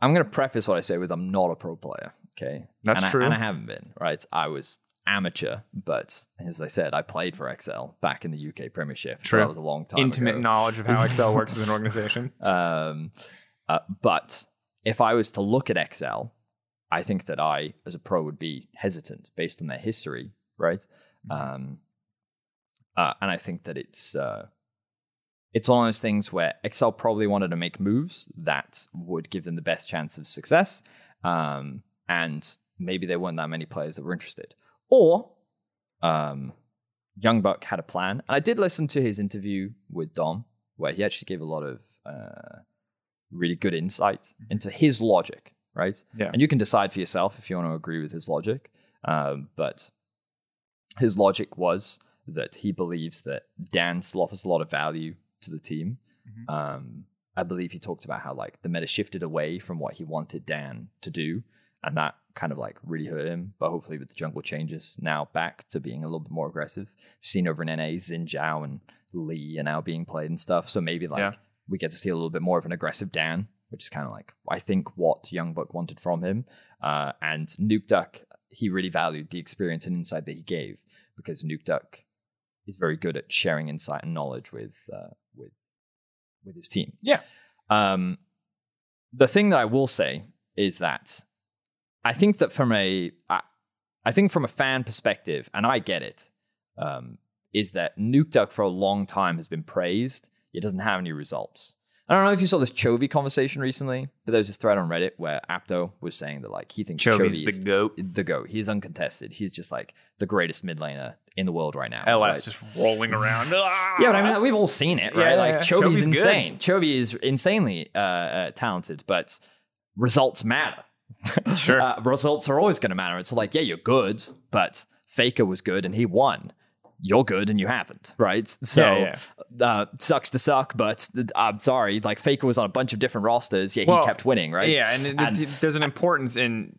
I'm going to preface what I say with I'm not a pro player. Okay. That's and I- true. and I haven't been, right? I was amateur, but as I said, I played for Excel back in the UK Premiership. True. that was a long time intimate ago. knowledge of how *laughs* Excel works as an organization. Um, uh, but if I was to look at Excel, I think that I, as a pro, would be hesitant based on their history, right? Um, uh, and I think that it's uh, it's one of those things where Excel probably wanted to make moves that would give them the best chance of success, um, and maybe there weren't that many players that were interested, or um, YoungBuck had a plan. And I did listen to his interview with Dom, where he actually gave a lot of uh, really good insight into his logic, right? Yeah. And you can decide for yourself if you want to agree with his logic. Um, but his logic was that he believes that Dan still offers a lot of value to the team. Mhm. Um, I believe he talked about how like the meta shifted away from what he wanted Dan to do, and that kind of like really hurt him. But hopefully, with the jungle changes, now back to being a little bit more aggressive. seen over in NA, Xin Zhao and Lee are now being played and stuff. So maybe like Yeah. we get to see a little bit more of an aggressive Dan, which is kind of like I think what YoungBuck wanted from him. Uh, and Nukeduck, he really valued the experience and insight that he gave because Nukeduck is very good at sharing insight and knowledge with uh, with with his team. Yeah. Um, the thing that I will say is that I think that from a I, I think from a fan perspective, and I get it, um, is that Nukeduck for a long time has been praised. It doesn't have any results. I don't know if you saw this Chovy conversation recently, but there was this thread on Reddit where Apto was saying that like he thinks Chovy's Chovy the is goat. the goat. He's uncontested. He's just like the greatest mid laner in the world right now. LS right? just rolling around. *laughs* Yeah, but I mean, we've all seen it, right? Yeah, like yeah. Chovy's Chovy's good. insane. Chovy is insanely uh, uh, talented, but results matter. Sure. *laughs* uh, results are always going to matter. It's like, yeah, you're good, but Faker was good and he won. You're good and you haven't, right? So Yeah, Uh, sucks to suck, but I'm sorry. Like Faker was on a bunch of different rosters, yet Well, he kept winning, right? Yeah, and, it- it- there's an importance in,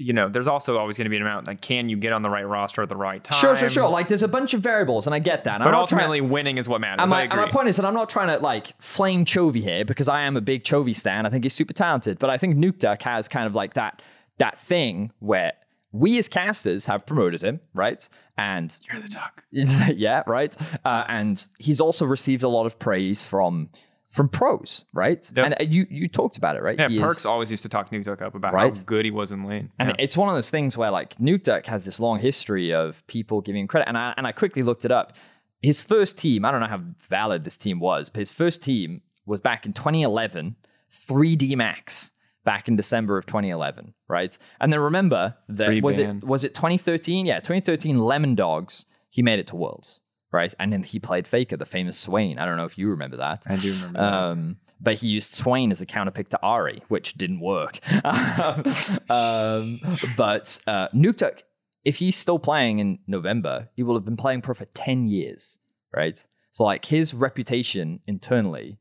you know, there's also always going to be an amount like, can you get on the right roster at the right time? Sure, sure, sure. Like there's a bunch of variables, and I get that. And But I'm ultimately, winning is what matters. And my, and my point is that I'm not trying to like flame Chovy here because I am a big Chovy stan. I think he's super talented, but I think Nukeduck has kind of like that that thing where we as casters have promoted him, right? And You're the duck. *laughs* yeah, right. Uh, and he's also received a lot of praise from from pros, right? Yep. And uh, you you talked about it, right? Yeah, He is- Perkz always used to talk Nuke up about Right. how good he was in lane. And Yeah. it's one of those things where like Nukeduck has this long history of people giving him credit. And I and I quickly looked it up. His first team, I don't know how valid this team was, but his first team was back in 2011, 3D Max back in December of 2011, right? And then remember that Free was band. it was it 2013? Yeah, 2013 Lemondogs, he made it to Worlds, right? And then he played Faker, the famous Swain. I don't know if you remember that. I do remember that. Um, but he used Swain as a counterpick to Ahri, which didn't work. *laughs* um, but uh, if he's still playing in November, he will have been playing pro for 10 years, right? So, like, his reputation internally,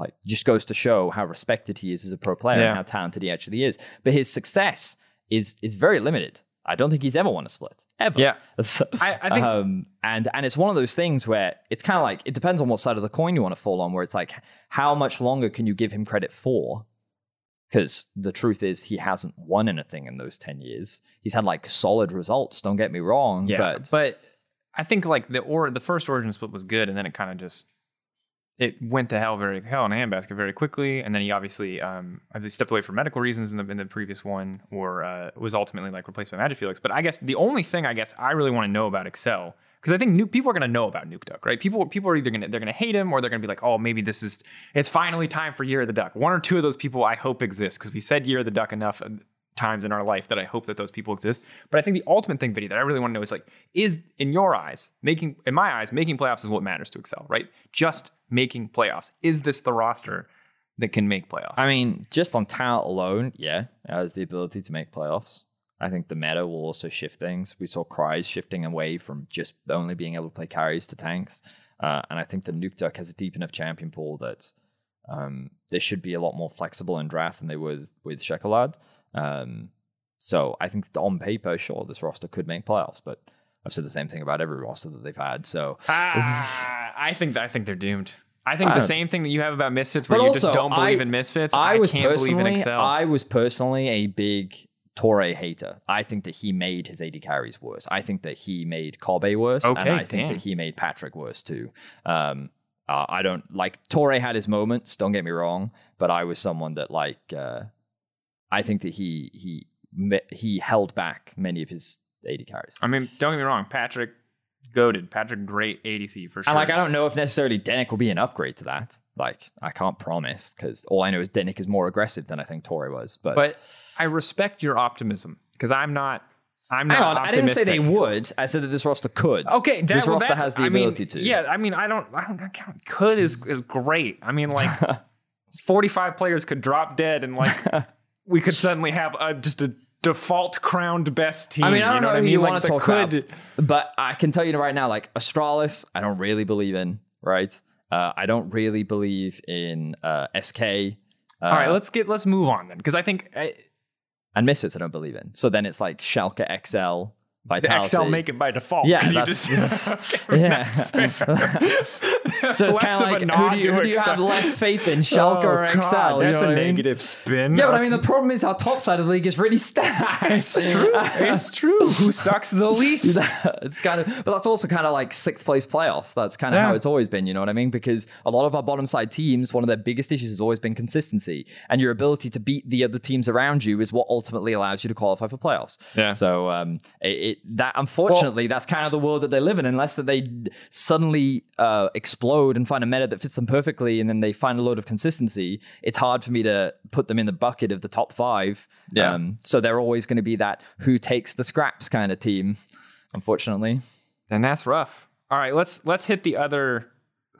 like, just goes to show how respected he is as a pro player Yeah. and how talented he actually is. But his success is is very limited. I don't think he's ever won a split, ever. Yeah. *laughs* I- I think- um, and and it's one of those things where it's kind of like it depends on what side of the coin you want to fall on. Where it's like, how much longer can you give him credit for? Because the truth is, he hasn't won anything in those ten years. He's had like solid results. Don't get me wrong, Yeah, but, but I think like the or the first origin split was good, and then it kind of just it went to hell very hell in a handbasket very quickly, and then he obviously um stepped away for medical reasons in the in the previous one, or uh, was ultimately like replaced by MagiFelix. But I guess the only thing I guess I really want to know about Excel. Because I think new people are going to know about Nukeduck, right? People, people are either going to they're going to hate him or they're going to be like, oh, maybe this is it's finally time for Year of the Duck. One or two of those people I hope exist because we said Year of the Duck enough times in our life that I hope that those people exist. But I think the ultimate thing, Vinny, that I really want to know is like, is in your eyes, making in my eyes, making playoffs is what matters to Excel, right? Just making playoffs. Is this the roster that can make playoffs? I mean, just on talent alone, yeah, has the ability to make playoffs. I think the meta will also shift things. We saw Kryze shifting away from just only being able to play carries to tanks. Uh, and I think the Nukeduck has a deep enough champion pool that um, they should be a lot more flexible in draft than they were with Czekolad. Um, so I think on paper, sure, this roster could make playoffs, but I've said the same thing about every roster that they've had. So Ah, *laughs* I think I think they're doomed. I think I the same thing that you have about Misfits, where But you just also, don't believe I- in Misfits. I I, was can't believe in personally, Excel. I was personally a big Tore hater. I think that he made his 80 carries worse. I think that he made Kobe worse, and Okay, I think damn. that he made Patrik worse too. Um, uh, I don't like Tore had his moments. Don't get me wrong, but I was someone that like uh, I think that he he he held back many of his AD carries. I mean, don't get me wrong, Patrik goaded. Patrik, great ADC for sure. And like, I don't know if necessarily Denyk will be an upgrade to that. Like, I can't promise because all I know is Denyk is more aggressive than I think Tore was. But, but I respect your optimism because I'm not. I'm not. Hang on, I didn't say they would. I said that this roster could. Okay, that, this well, roster has the I mean, ability to. Yeah, I mean, I don't. I don't. I count. Could is, is great. I mean, like, *laughs* 45 players could drop dead, and like, *laughs* we could suddenly have a, just a default crowned best team. I mean, I don't you know, know, what I mean? you Like, want to talk could, about, but I can tell you right now, like Astralis, I don't really believe in. Right? Uh, I don't really believe in uh, SK. Uh, All right, let's get let's move on then, because I think uh, and Misfits, I don't believe in. So then it's like Schalke XL, the Vitality. Excel make it by default. *laughs* *laughs* Yeah, that's, just- that's- yeah. *laughs* so it's kind of like who do you, who do you have less faith in, *laughs* Schalke Oh, or God, XL? You That's know a I mean? negative spin. Yeah, but I mean, the problem is our top side of the league is really *laughs* stacked. it's true. It's true. Who sucks the least? it's kind of, but that's also kind of like sixth place playoffs. That's kind of Yeah. how it's always been. You know what I mean? Because a lot of our bottom side teams, one of their biggest issues has always been consistency, and your ability to beat the other teams around you is what ultimately allows you to qualify for playoffs. Yeah. So um, it, it that unfortunately that's kind of the world that they live in. Unless that they suddenly uh, explode and find a meta that fits them perfectly, and then they find a load of consistency, it's hard for me to put them in the bucket of the top five. Yeah. Um, so they're always going to be that who takes the scraps kind of team. Unfortunately. Then that's rough. All right, let's let's hit the other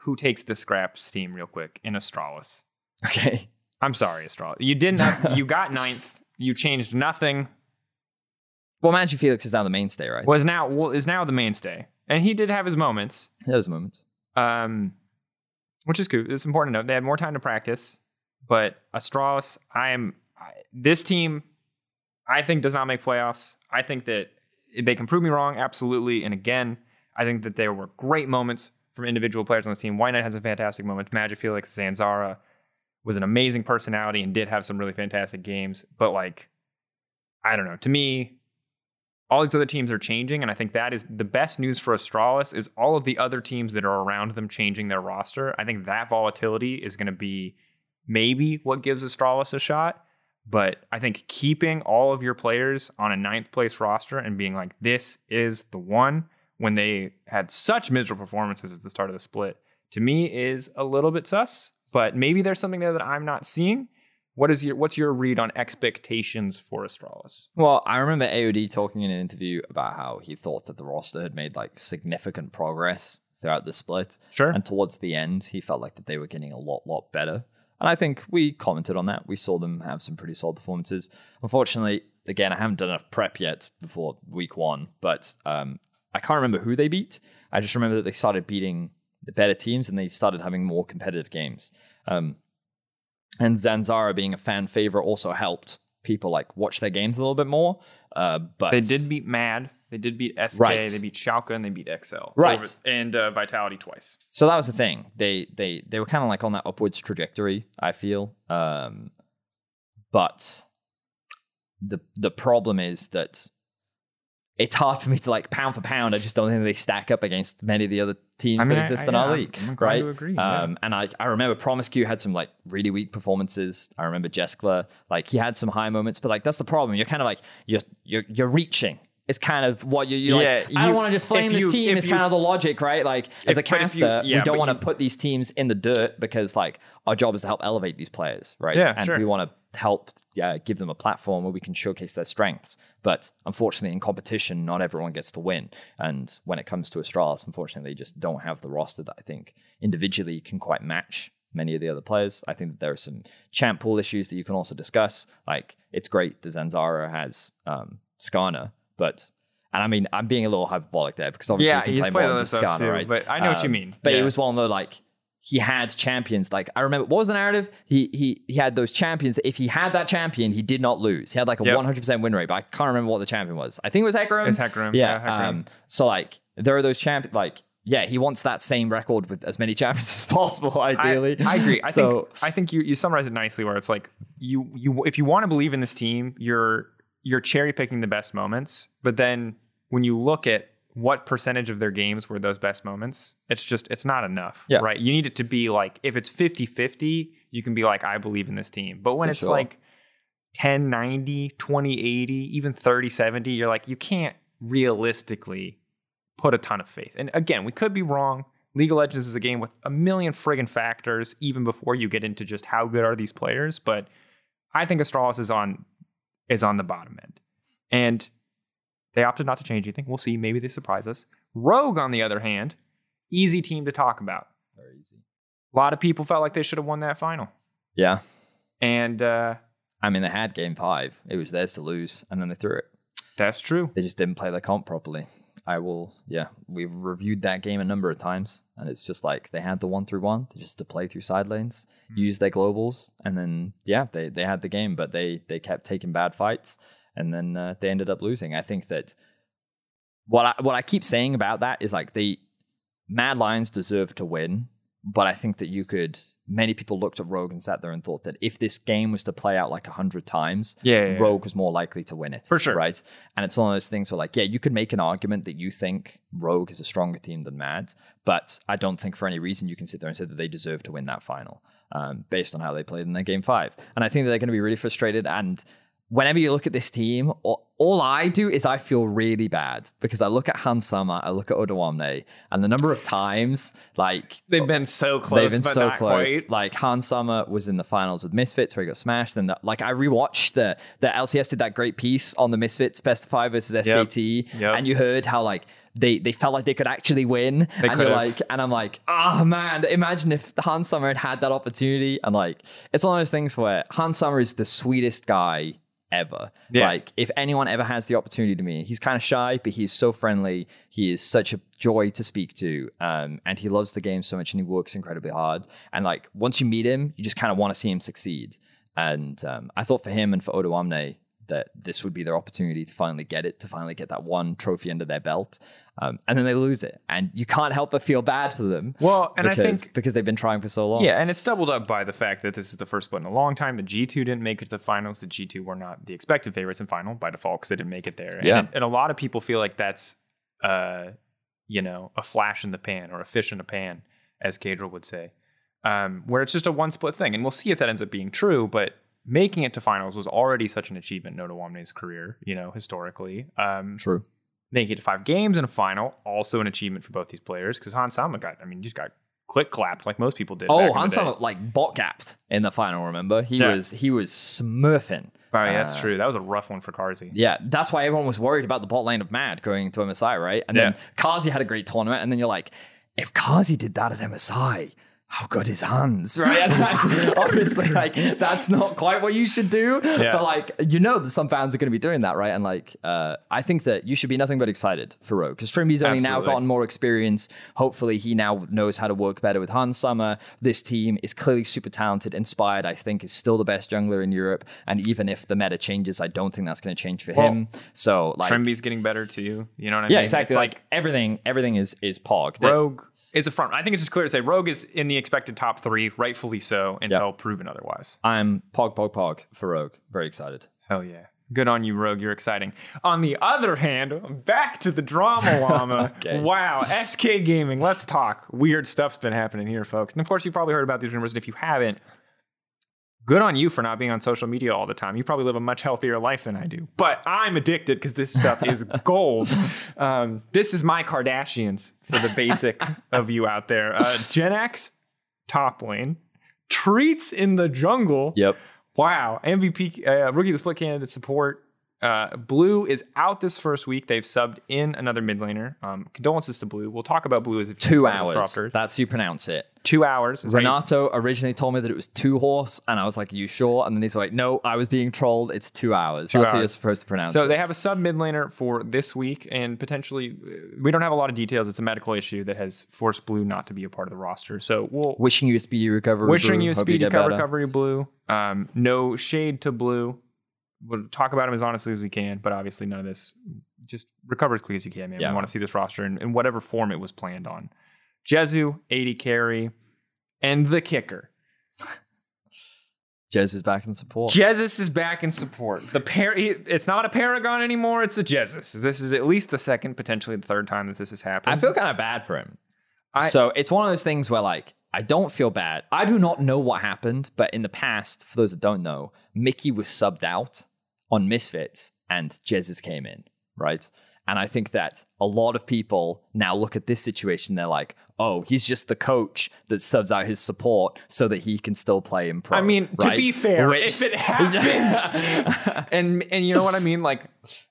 who takes the scraps team real quick in Astralis. Okay. I'm sorry, Astralis. You didn't have, *laughs* you got ninth. You changed nothing. Well, MagiFelix is now the mainstay, right? Was now well, is now the mainstay, and he did have his moments. Those moments. Um, which is cool. It's important to note they had more time to practice. But Astralis, I am this team. I think does not make playoffs. I think that they can prove me wrong, absolutely. And again, I think that there were great moments from individual players on the team. Knight has some fantastic moments. Magic Felix, Zanzarah was an amazing personality and did have some really fantastic games. But like, I don't know. To me, all these other teams are changing, and I think that is the best news for Astralis is all of the other teams that are around them changing their roster. I think that volatility is going to be maybe what gives Astralis a shot. But I think keeping all of your players on a ninth place roster and being like, this is the one when they had such miserable performances at the start of the split, to me is a little bit sus. But maybe there's something there that I'm not seeing. What is your what's your read on expectations for Astralis? Well, I remember AOD talking in an interview about how he thought that the roster had made like significant progress throughout the split. Sure. And towards the end, he felt like that they were getting a lot, lot better. And I think we commented on that. We saw them have some pretty solid performances. Unfortunately, again, I haven't done enough prep yet before week one, but um, I can't remember who they beat. I just remember that they started beating the better teams and they started having more competitive games. Um, and Zanzarah being a fan favorite also helped people like watch their games a little bit more. Uh, but They did beat Mad. They did beat SK. Right. They beat Schalke and they beat XL. Right. Over- and uh, Vitality twice. so that was the thing. They they they were kind of like on that upwards trajectory. I feel, um, but the the problem is that it's hard for me to like pound for pound. I just don't think they stack up against many of the other teams I mean, that exist I- in our yeah, league, I'm right? agree, yeah. Um, and I I remember Promisq had some like really weak performances. I remember Jeskla, like he had some high moments, but like that's the problem. You're kind of like you're you're you're reaching. It's kind of what you you're Yeah, like. I don't want to just flame this you- team. It's you- kind of the logic, right? Like as a If- you- caster, yeah, we don't want to put these teams in the dirt because like our job is to help elevate these players, right? Yeah, and sure. we want to help yeah, give them a platform where we can showcase their strengths. But unfortunately, in competition, not everyone gets to win. And when it comes to Astralis, unfortunately, they just don't have the roster that I think individually can quite match many of the other players. I think that there are some champ pool issues that you can also discuss. Like it's great that Zanzarah has um, Skarner, but and I mean I'm being a little hyperbolic there because obviously Yeah, you can he's play more than just Skarner, right? Um, but I know what you mean. But Yeah. it was one of the like he had champions. Like I remember, what was the narrative? He he he had those champions. That if he had that champion, he did not lose. He had like a one hundred percent win rate. But I can't remember what the champion was. I think it was Hecarim. It's Hecarim. Yeah. Yeah, Hecarim. um, so like there are those champions. Like yeah, he wants that same record with as many champions *laughs* as possible. I- Ideally, I, agree. I so, think I think you you summarize it nicely where it's like you you if you want to believe in this team, you're you're cherry picking the best moments, but then when you look at what percentage of their games were those best moments, it's just it's not enough. Yeah. Right. You need it to be like if it's 50-50, you can be like, I believe in this team. But when For it's sure. like 10 90, 20 80, even 30 70, you're like, you can't realistically put a ton of faith. And again, we could be wrong. League of Legends is a game with a million friggin' factors, even before you get into just how good are these players. But I think Astralis is on is on the bottom end. And they opted not to change anything. We'll see. Maybe they surprise us. Rogue, on the other hand, easy team to talk about. very easy. A lot of people felt like they should have won that final. Yeah, And uh, I mean they had game five. It was theirs to lose, and then they threw it. that's true. They just didn't play their comp properly. I will, yeah. We've reviewed that game a number of times, and it's just like they had the one through one, they just to play through side lanes, use their globals, and then yeah, they they had the game, but they they kept taking bad fights, and then uh, they ended up losing. I think that what I what I keep saying about that is like the Mad Lions deserve to win, but I think that you could. Many people looked at Rogue and sat there and thought that if this game was to play out like a hundred times, Yeah, yeah, yeah. Rogue was more likely to win it. For sure. Right. And it's one of those things where, like, yeah, you could make an argument that you think Rogue is a stronger team than Mad, but I don't think for any reason you can sit there and say that they deserve to win that final um, based on how they played in their game five. And I think that they're going to be really frustrated. And whenever you look at this team, all, I do is I feel really bad because I look at Hans sama, I look at Odoamne, and the number of times, like, They've been so close. They've been so close. quite. Like Hans sama was in the finals with Misfits where he got smashed. And like I rewatched the the LCS did that great piece on the Misfits best of five versus SKT, Yep. and you heard how like they they felt like they could actually win. and you're like, and I'm like, oh man, imagine if Hans sama had had that opportunity. And like, it's one of those things where Hans sama is the sweetest guy ever. Yeah. Like if anyone ever has the opportunity to meet, he's kind of shy, but he's so friendly. He is such a joy to speak to, um, and he loves the game so much, and he works incredibly hard. And like once you meet him, you just kind of want to see him succeed. And um, I thought for him and for Odoamne, that this would be their opportunity to finally get it, to finally get that one trophy under their belt. Um, and then they lose it. And you can't help but feel bad for them. Well, and I because, think- because they've been trying for so long. Yeah, and it's doubled up by the fact that this is the first split in a long time. The G2 didn't make it to the finals. The G2 were not the expected favorites in final by default because they didn't make it there. Yeah. And, and a lot of people feel like that's, uh, you know, a flash in the pan or a fish in a pan, as Caedrel would say, um, where it's just a one split thing. And we'll see if that ends up being true. But making it to finals was already such an achievement in Noda career, you know, historically. Um, True. making it to five games in a final, also an achievement for both these players because Hans Sama got, I mean, just got click clapped like most people did. Oh, in the Hans day. Sama, like bot capped in the final, remember? He Yeah. was he was smurfing. Oh, yeah, that's Uh, true. That was a rough one for Carzzy. Yeah, that's why everyone was worried about the bot lane of Mad going to MSI, right? And then Yeah. Carzzy had a great tournament, and then you're like, if Carzzy did that at MSI, how good is Hans, right? Like, *laughs* obviously, like that's not quite what you should do, Yeah. but like you know that some fans are going to be doing that, right? And like, uh, I think that you should be nothing but excited for Rogue because Trymbi's only now gotten more experience. Hopefully, he now knows how to work better with Hans sama. This team is clearly super talented. Inspired, I think, is still the best jungler in Europe, and even if the meta changes, I don't think that's going to change for Well, him. So like. Trymbi's getting better too. You know what I Yeah, mean? Yeah, exactly. It's Like, like everything, everything is is Pog. Rogue is a front. I think it's just clear to say Rogue is in the expected top three, rightfully so, until proven otherwise. I'm Pog Pog Pog for Rogue. Very excited. Hell yeah. Good on you, Rogue. You're exciting. On the other hand, back to the drama llama. *laughs* Okay. Wow. SK Gaming. Let's talk. Weird stuff's been happening here, folks. And of course, you've probably heard about these rumors. And if you haven't, good on you for not being on social media all the time. You probably live a much healthier life than I do. But I'm addicted because this stuff is *laughs* gold. Um, this is my Kardashians for the basic *laughs* of you out there. Uh, Jenax, top lane. Treatz in the jungle. Yep. Wow. MVP, uh, rookie of the split candidate support. Uh, Blue is out this first week. They've subbed in another mid laner. Um, condolences to Blue. We'll talk about Blue as if Two hours. That's how you pronounce it. Two hours. is Renato originally told me that it was two horse, and I was like, "Are you sure?" And then he's like, "No, I was being trolled. It's two hours. Two That's how you're supposed to pronounce So it." they have a sub mid laner for this week, and potentially uh, we don't have a lot of details. It's a medical issue that has forced Blue not to be a part of the roster. So we'll Wishing you a speedy recovery. wishing Brew. you a speedy better. recovery, Blue. Um, no shade to Blue. We'll talk about him as honestly as we can, but obviously none of this. Just recover as quick as you can, man. Yeah. We want to see this roster in, in whatever form it was planned on. Jezu, 80 carry, and the kicker. *laughs* Jez is back in support. Jesiz is back in support. The par- It's not a Paragon anymore. It's a Jesiz. This is at least the second, potentially the third time that this has happened. I feel kind of bad for him. I- so it's one of those things where like I don't feel bad. I do not know what happened, but in the past, for those that don't know, Mikyx was subbed out on Misfits and Jesiz came in, right? And I think that a lot of people now look at this situation, they're like, oh, he's just the coach that subs out his support so that he can still play in pro. I mean, to be fair, Which- if it happens, *laughs* and and you know what I mean, like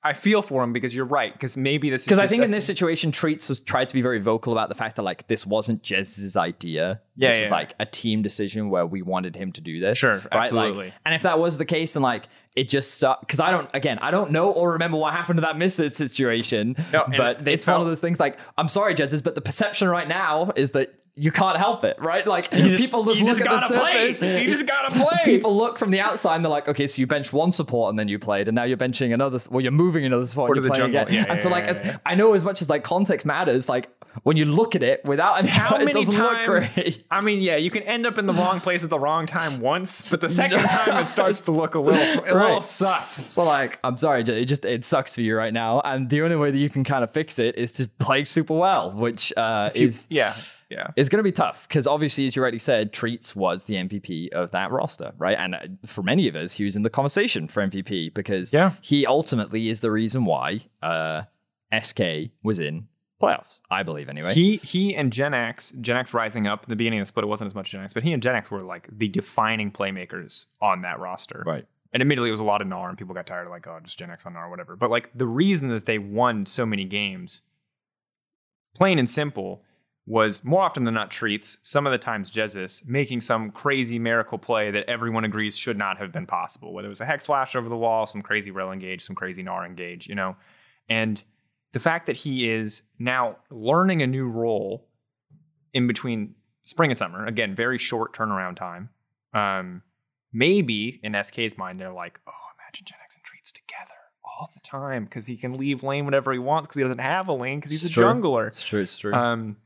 I feel for him because you're right. Because maybe this is Because I think a- in this situation, Treatz was tried to be very vocal about the fact that like this wasn't Jez's idea. Yeah, this yeah, yeah. like a team decision where we wanted him to do this. Sure, right? Like, absolutely. and if that was the case, then like it just sucked. Because I don't, again, I don't know or remember what happened to that Misfit situation. No, but they it's one felt- of those things. Like I'm sorry, Jez's, but the perception right now is that. You can't help it, right? Like just- people just you look just at the gotta play. surface. You just *laughs* gotta play. People look from the outside and they're like, okay, so you bench one support and then you played, and now you're benching another. Well, you're moving another support Or and you're playing jungle. again. Yeah, and so, yeah, like, yeah, as. I know as much as like context matters, like when you look at it without any How *laughs* it many times? look great. I mean, yeah, you can end up in the wrong place at the wrong time once, but the *laughs* second time it starts to look a little, a little sus. So like, I'm sorry, it just it sucks for you right now, and the only way that you can kind of fix it is to play super well, which uh, is Yeah, yeah. is going to be tough because obviously, as you already said, Treatz was the MVP of that roster, right? And uh, for many of us, he was in the conversation for MVP because Yeah. he ultimately is the reason why uh, SK was in playoffs. I believe, anyway. He he and Jenax, Gen X rising up in the beginning of the split, it wasn't as much Jenax, but he and Jenax were like the defining playmakers on that roster. right. And admittedly, it was a lot of Gnar, and people got tired of like, oh, just Jenax on Gnar or whatever. But like the reason that they won so many games, plain and simple, was more often than not Treatz. Some of the times Jesiz making some crazy miracle play that everyone agrees should not have been possible. Whether it was a hex flash over the wall, some crazy rail engage, some crazy Gnar engage, you know. And the fact that he is now learning a new role in between spring and summer, again, very short turnaround time. Um, maybe in SK's mind, they're like, oh, imagine Jenax and Treatz Treatz together all the time because he can leave lane whenever he wants because he doesn't have a lane because he's It's a true. jungler. It's true. It's true. Um,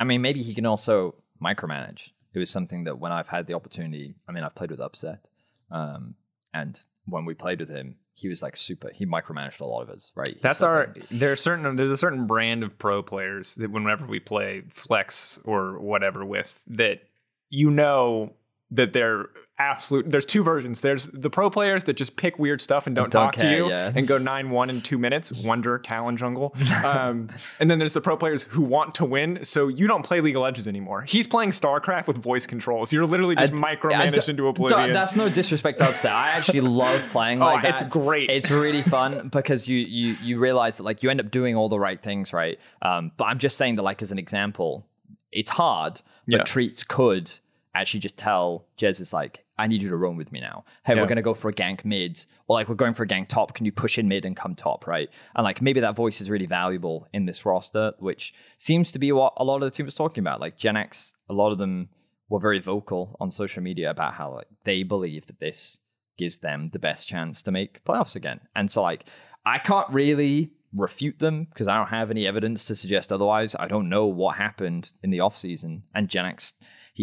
I mean, maybe he can also micromanage. It was something that when I've had the opportunity, I mean, I've played with Upset, um, and when we played with him, he was like super. He micromanaged a lot of us, right? He That's our. that- There's certain. There's a certain brand of pro players that whenever we play flex or whatever with that, you know that they're absolute. There's two versions. There's the pro players that just pick weird stuff and don't, Don't talk to you yeah. and go nine one in two minutes. Wunder Talon Jungle. Um, and then there's the pro players who want to win, so you don't play League of Legends anymore. He's playing StarCraft with voice controls. You're literally just d- micromanaged d- into d- oblivion. That's no disrespect to Upset. I actually *laughs* love playing like Oh, that. it's great. It's really fun *laughs* because you you you realize that like you end up doing all the right things, right? Um, but I'm just saying that like as an example, it's hard, but Yeah. Treatz could actually just tell Jez is like, I need you to roam with me now. Hey, Yeah. we're gonna go for a gank mid, or like we're going for a gank top. Can you push in mid and come top, right? And like maybe that voice is really valuable in this roster, which seems to be what a lot of the team was talking about. Like Jenax, a lot of them were very vocal on social media about how like they believe that this gives them the best chance to make playoffs again. And so like I can't really refute them because I don't have any evidence to suggest otherwise. I don't know what happened in the offseason. And Jenax,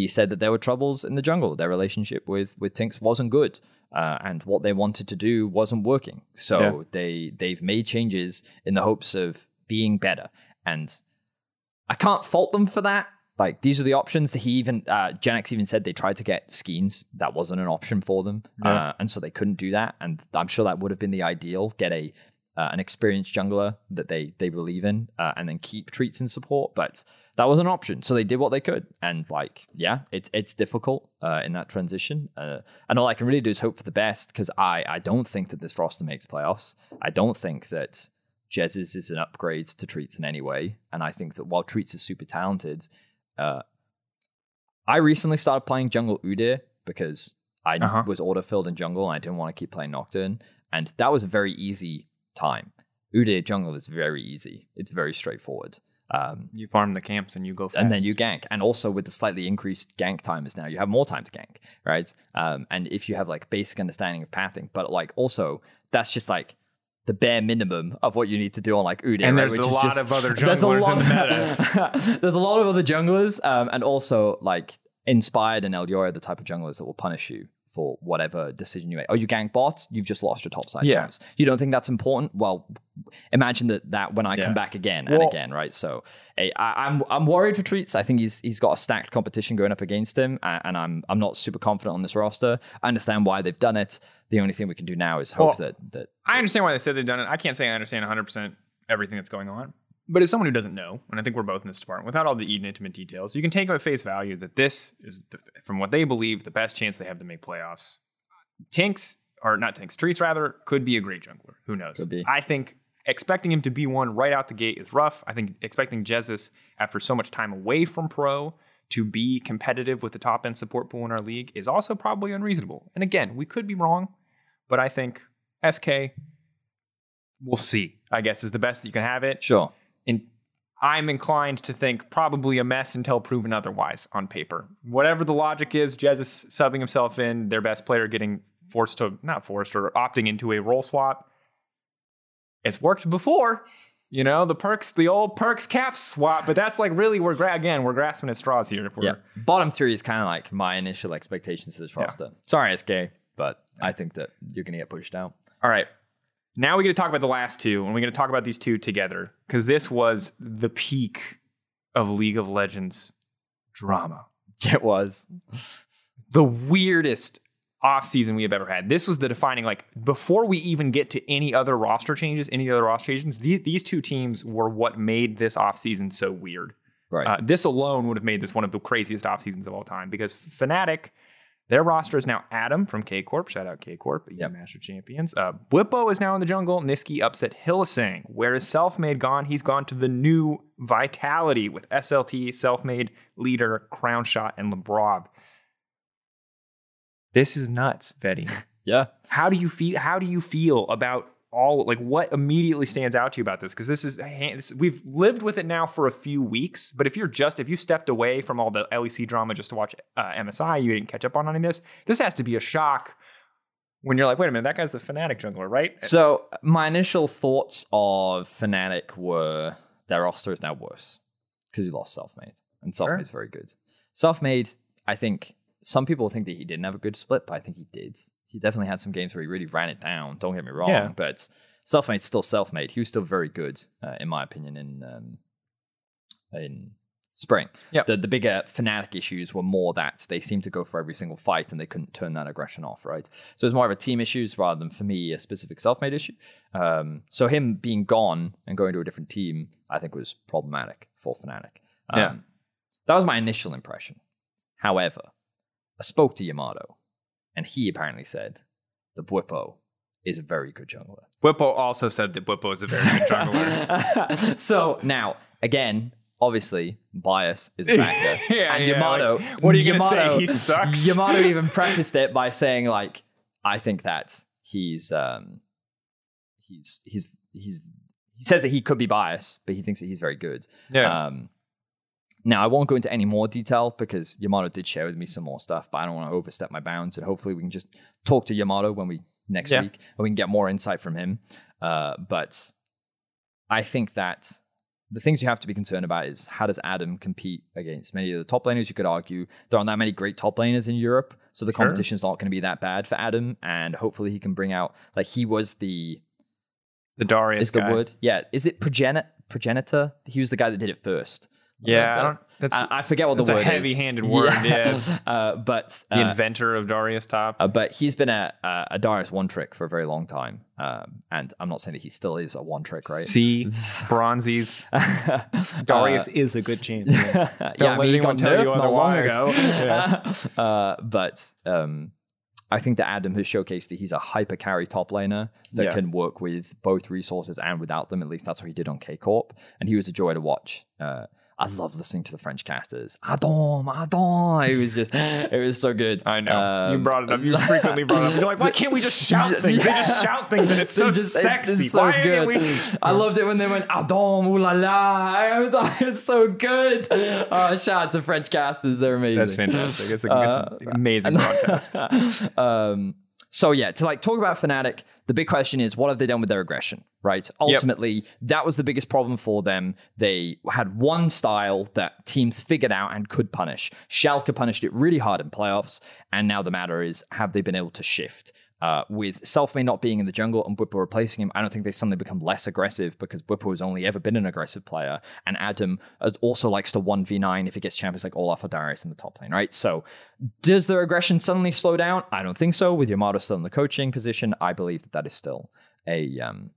he said that there were troubles in the jungle. Their relationship with with TynX wasn't good. Uh, and what they wanted to do wasn't working. So Yeah. they they've made changes in the hopes of being better. And I can't fault them for that. Like these are the options that he even uh, Jenax even said they tried to get Skeens. That wasn't an option for them, Yeah. uh, and so they couldn't do that. And I'm sure that would have been the ideal: get a uh, an experienced jungler that they they believe in, uh, and then keep Treatz in support. But that was an option, so they did what they could. And like, yeah, it's it's difficult uh, in that transition. Uh, and all I can really do is hope for the best because I I don't think that this roster makes playoffs. I don't think that Jez's is an upgrade to Treatz in any way. And I think that while Treatz is super talented, uh, I recently started playing Jungle Udyr because I Uh-huh. was auto filled in jungle and I didn't want to keep playing Nocturne. And that was a very easy time. Udyr jungle is very easy, it's very straightforward. Um, you farm the camps and you go fast. and then you gank. And also with the slightly increased gank timers now, you have more time to gank, right? Um, and if you have like basic understanding of pathing, but like also that's just like the bare minimum of what you need to do on like Udyr. And right? there's Which a is lot just- of other *laughs* there's a junglers in the lot- *laughs* there's a lot of other junglers, um, and also like Inspired and Elyoya, the type of junglers that will punish you for whatever decision you make. Oh, you gank bots, you've just lost your top side Yeah. You don't think that's important? Well, imagine that that when I Yeah. come back again and Well- again, right? So hey, I, I'm I'm worried for Treatz. I think he's he's got a stacked competition going up against him, and I'm I'm not super confident on this roster. I understand why they've done it. The only thing we can do now is hope Well, that that I understand why they said they've done it. I can't say I understand 100% everything that's going on. But as someone who doesn't know, and I think we're both in this department, without all the Eden intimate details, you can take at face value that this is, the, from what they believe, the best chance they have to make playoffs. TynX, or not TynX, Treatz rather, could be a great jungler. Who knows? Could be. I think expecting him to be one right out the gate is rough. I think expecting Jesiz, after so much time away from pro, to be competitive with the top end support pool in our league is also probably unreasonable. And again, we could be wrong, but I think SK, we'll see, I guess, is the best that you can have it. sure. And I'm inclined to think probably a mess until proven otherwise on paper. Whatever the logic is, Jez is subbing himself in, their best player getting forced to, not forced, or opting into a role swap. It's worked before. You know, the Perkz, the old Perkz cap swap, but that's like really, we're, gra- again, we're grasping at straws here. Yeah. Bottom three is kind of like my initial expectations to this roster. Sorry, SK, but I think that you're going to get pushed out. All right. Now we get to talk about the last two, and we're going to talk about these two together because this was the peak of League of Legends drama. *laughs* It was. The weirdest offseason we have ever had. This was the defining, like, before we even get to any other roster changes, any other roster changes, the, these two teams were what made this offseason so weird. Right. Uh, this alone would have made this one of the craziest off seasons of all time because Fnatic, their roster is now Adam from K Corp. Shout out K Corp, Yep. Master Champions. Uh, Bwipo is now in the jungle. Nisqy upset Hylissang. Where is Selfmade gone? He's gone to the new Vitality with SLT, Selfmade, Leader, Crownshot, and Labrov. This is nuts, Vetty. *laughs* yeah. how do you feel? How do you feel about all like what immediately stands out to you about this? Because this is this- we've lived with it now for a few weeks. But if you're just if you stepped away from all the LEC drama just to watch uh, MSI, you didn't catch up on any of this. This has to be a shock when you're like, wait a minute, that guy's the Fnatic jungler, right? So my initial thoughts of Fnatic were their roster is now worse because you lost Selfmade, and Selfmade's very good. Selfmade, I think some people think that he didn't have a good split, but I think he did. He definitely had some games where he really ran it down. Don't get me wrong, Yeah. but Selfmade's still self-made. He was still very good, uh, in my opinion, in um, in spring. Yep. The the bigger Fnatic issues were more that they seemed to go for every single fight and they couldn't turn that aggression off, right? So it's more of a team issues rather than for me a specific self-made issue. Um, so him being gone and going to a different team, I think was problematic for Fnatic. Um, Yeah. That was my initial impression. However, I spoke to Yamato and he apparently said the Bwipo is a very good jungler. Bwipo also said that Bwipo is a very good jungler. *laughs* so now, again, obviously, bias is a factor. *laughs* Yeah, and yeah, Yamato, like, what are you gonna say? Yamato- He sucks? Yamato even *laughs* prefaced it by saying, like, I think that he's um he's he's he's he says that he could be biased, but he thinks that he's very good. Yeah. Um now I won't go into any more detail because Yamato did share with me some more stuff, but I don't want to overstep my bounds. And hopefully we can just talk to Yamato when we next Yeah. week and we can get more insight from him. Uh, but I think that the things you have to be concerned about is how does Adam compete against many of the top laners? You could argue there aren't that many great top laners in Europe, so the Sure. competition's not going to be that bad for Adam. And hopefully he can bring out like he was the the Darius is the guy. word yeah is it progenet progenitor? He was the guy that did it first. Yeah, I Uh, don't, that's I, I forget what the that's a word is. heavy-handed word, *laughs* yeah. *laughs* uh, but the uh, inventor of Darius Top. uh, but he's been a, a, a Darius one trick for a very long time, um, and I'm not saying that he still is a one trick, right? See, *laughs* Bronzies. Darius is a good champion. yeah, Don't I let mean, anyone got tell you long otherwise. ago. uh, but um, I think that Adam has showcased that he's a hyper carry top laner that Yeah. can work with both resources and without them. At least that's what he did on K Corp, and he was a joy to watch. Uh, I love listening to the French casters. Adam, Adam. It was just, it was so good. I know. you Um, brought it up. You frequently brought it up. You're like, why can't we just *laughs* shout things? They just shout things and it's so *laughs* just- sexy. It's so why good. we? I loved it when they went Adam, ooh la la. I was like, It's so good. Oh, shout out to French casters. They're amazing. That's fantastic. It's, a, Uh, it's an amazing *laughs* broadcast. um, so yeah, to like talk about Fnatic, the big question is what have they done with their aggression? Right. Ultimately, that was the biggest problem for them. They had one style that teams figured out and could punish. Schalke punished it really hard in playoffs, and now the matter is have they been able to shift? Uh, with Selfmade not being in the jungle and Bwipo replacing him, I don't think they suddenly become less aggressive because Bwipo has only ever been an aggressive player, and Adam also likes to 1v9 if he gets champions like Olaf or Darius in the top lane, right? So, does their aggression suddenly slow down? I don't think so. With Yamato still in the coaching position, I believe that that is still a um,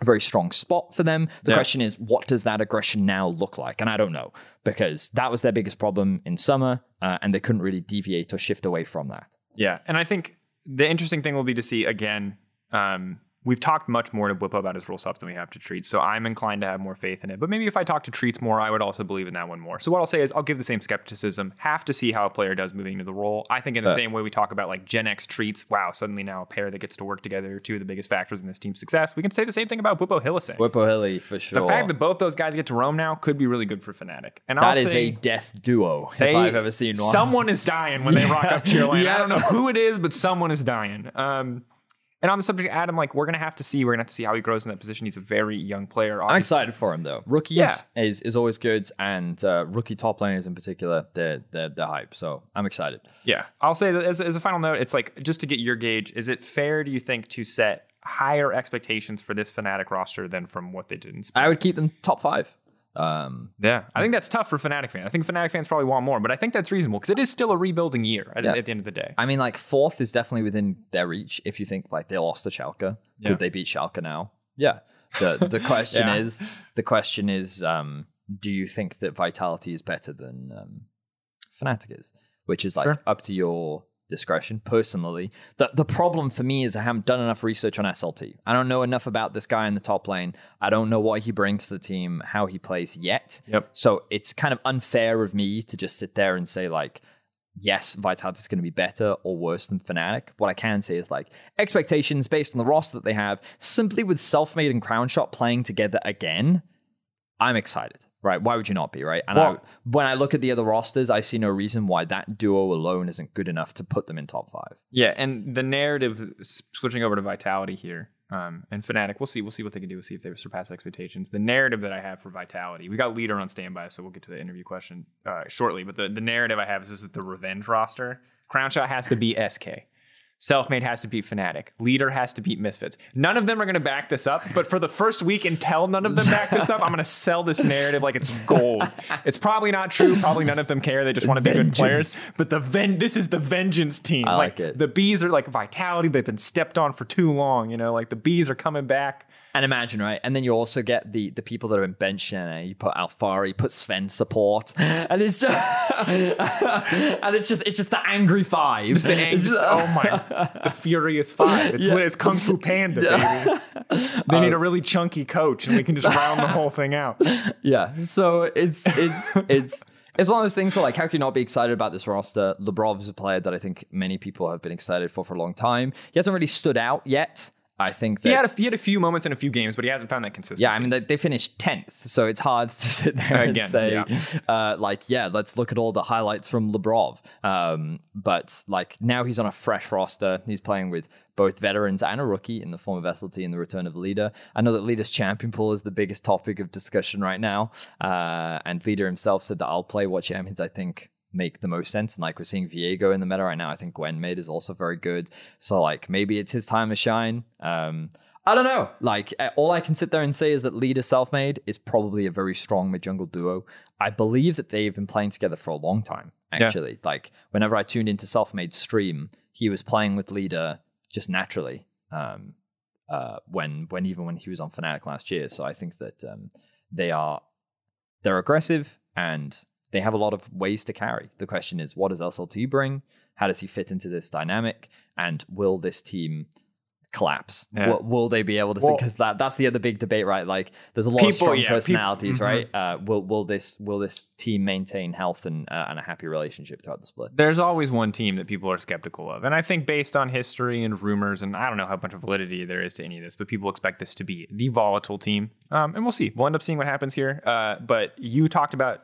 a very strong spot for them. The Yeah. question is, what does that aggression now look like? And I don't know because that was their biggest problem in summer, uh, and they couldn't really deviate or shift away from that. Yeah, and I think the interesting thing will be to see again. Um, we've talked much more to Bwipo about his rule stuff than we have to Treatz, so I'm inclined to have more faith in it. But maybe if I talk to Treatz more, I would also believe in that one more. So what I'll say is I'll give the same skepticism. Have to see how a player does moving into the role. I think in the Uh, same way we talk about like Jenax Treatz. Wow, suddenly now a pair that gets to work together two of the biggest factors in this team's success. We can say the same thing about Bwipo Hylissang. Bwipo Hilly for sure. The fact that both those guys get to roam now could be really good for Fnatic. And I'll that is say, a death duo if I've ever seen one. Someone is dying when they rock up to your lane. Yeah. I don't know who it is, but someone is dying. Um, and on the subject of Adam, like we're gonna have to see, we're gonna have to see how he grows in that position. He's a very young player. I'm excited for him though. Rookies Yeah. is, is always good, and uh, rookie top laners in particular, they're, they're they're hype. So I'm excited. Yeah, I'll say that as, as a final note, it's like just to get your gauge. Is it fair, do you think, to set higher expectations for this Fnatic roster than from what they did in? Spring? I would keep them top five. Um, Yeah, I think that's tough for Fnatic fans. I think Fnatic fans probably want more, but I think that's reasonable because it is still a rebuilding year at, Yeah. at the end of the day. I mean, like fourth is definitely within their reach. If you think like they lost to Schalke, Yeah. could they beat Schalke now? Yeah. The the *laughs* question Yeah. is the question is, um, do you think that Vitality is better than um, Fnatic is? Which is like Sure. up to your discretion. Personally, the the problem for me is I haven't done enough research on SLT. I don't know enough about this guy in the top lane. I don't know what he brings to the team, how he plays yet. Yep. So it's kind of unfair of me to just sit there and say like, yes, Vitality is going to be better or worse than Fnatic. What I can say is like expectations based on the roster that they have, simply with Selfmade and Crownshot playing together again. I'm excited. Right? Why would you not be, right? And Well- I, when I look at the other rosters, I see no reason why that duo alone isn't good enough to put them in top five. Yeah, and the narrative switching over to Vitality here, um, and Fnatic, we'll see. We'll see what they can do. We'll see if they surpass expectations. The narrative that I have for Vitality, we got leader on standby, so we'll get to the interview question uh, shortly. But the, the narrative I have is this is the revenge roster. Crownshot has to be SK. Selfmade has to beat Fnatic. Leader has to beat Misfits. None of them are going to back this up, but for the first week until none of them back this up, I'm going to sell this narrative like it's gold. It's probably not true. Probably none of them care. They just want to be good players. But the ven- this is the vengeance team. I like it. The bees are like vitality. They've been stepped on for too long. You know, like the bees are coming back. And imagine, right? And then you also get the the people that are in bench and you put Alphari, put Sven support, *laughs* and it's just *laughs* and it's just it's just the angry five. Just the *laughs* ang- just, oh my, the furious five. It's, Yeah. it's Kung Fu Panda, baby. They uh, need a really chunky coach, and we can just round the whole thing out. Yeah. So it's it's it's it's one of those things where like how can you not be excited about this roster? Labrov's a player that I think many people have been excited for for a long time. He hasn't really stood out yet. I think that He had a, he had a few moments in a few games, but he hasn't found that consistency. yeah, I mean they, they finished tenth, so it's hard *laughs* to sit there and say, yeah. uh, like, yeah, let's look at all the highlights from Labrov. Um, but like now he's on a fresh roster. He's playing with both veterans and a rookie in the form of SLT and the return of Leader. I know that Leader's champion pool is the biggest topic of discussion right now, uh, and Leader himself said that I'll play what champions I think make the most sense. And like we're seeing Viego in the meta right now. I think Gwen made is also very good. So like maybe it's his time to shine. Um, I don't know. Like all I can sit there and say is that Leader Selfmade is probably a very strong mid jungle duo. I believe that they've been playing together for a long time. Actually, like whenever I tuned into Selfmade stream, he was playing with Leader just naturally. Um, uh, when when even when he was on Fnatic last year. So I think that um, they are they're aggressive and they have a lot of ways to carry. The question is, what does SLT bring? How does he fit into this dynamic? And will this team collapse? Yeah. Will, will they be able to? Well- Because that that's the other big debate, right? Like, there's a lot of strong yeah, personalities, mhm. right? Uh, will will this will this team maintain health and uh, and a happy relationship throughout the split? There's always one team that people are skeptical of. And I think based on history and rumors, and I don't know how much of validity there is to any of this, but people expect this to be the volatile team. Um, and we'll see. We'll end up seeing what happens here. Uh, but you talked about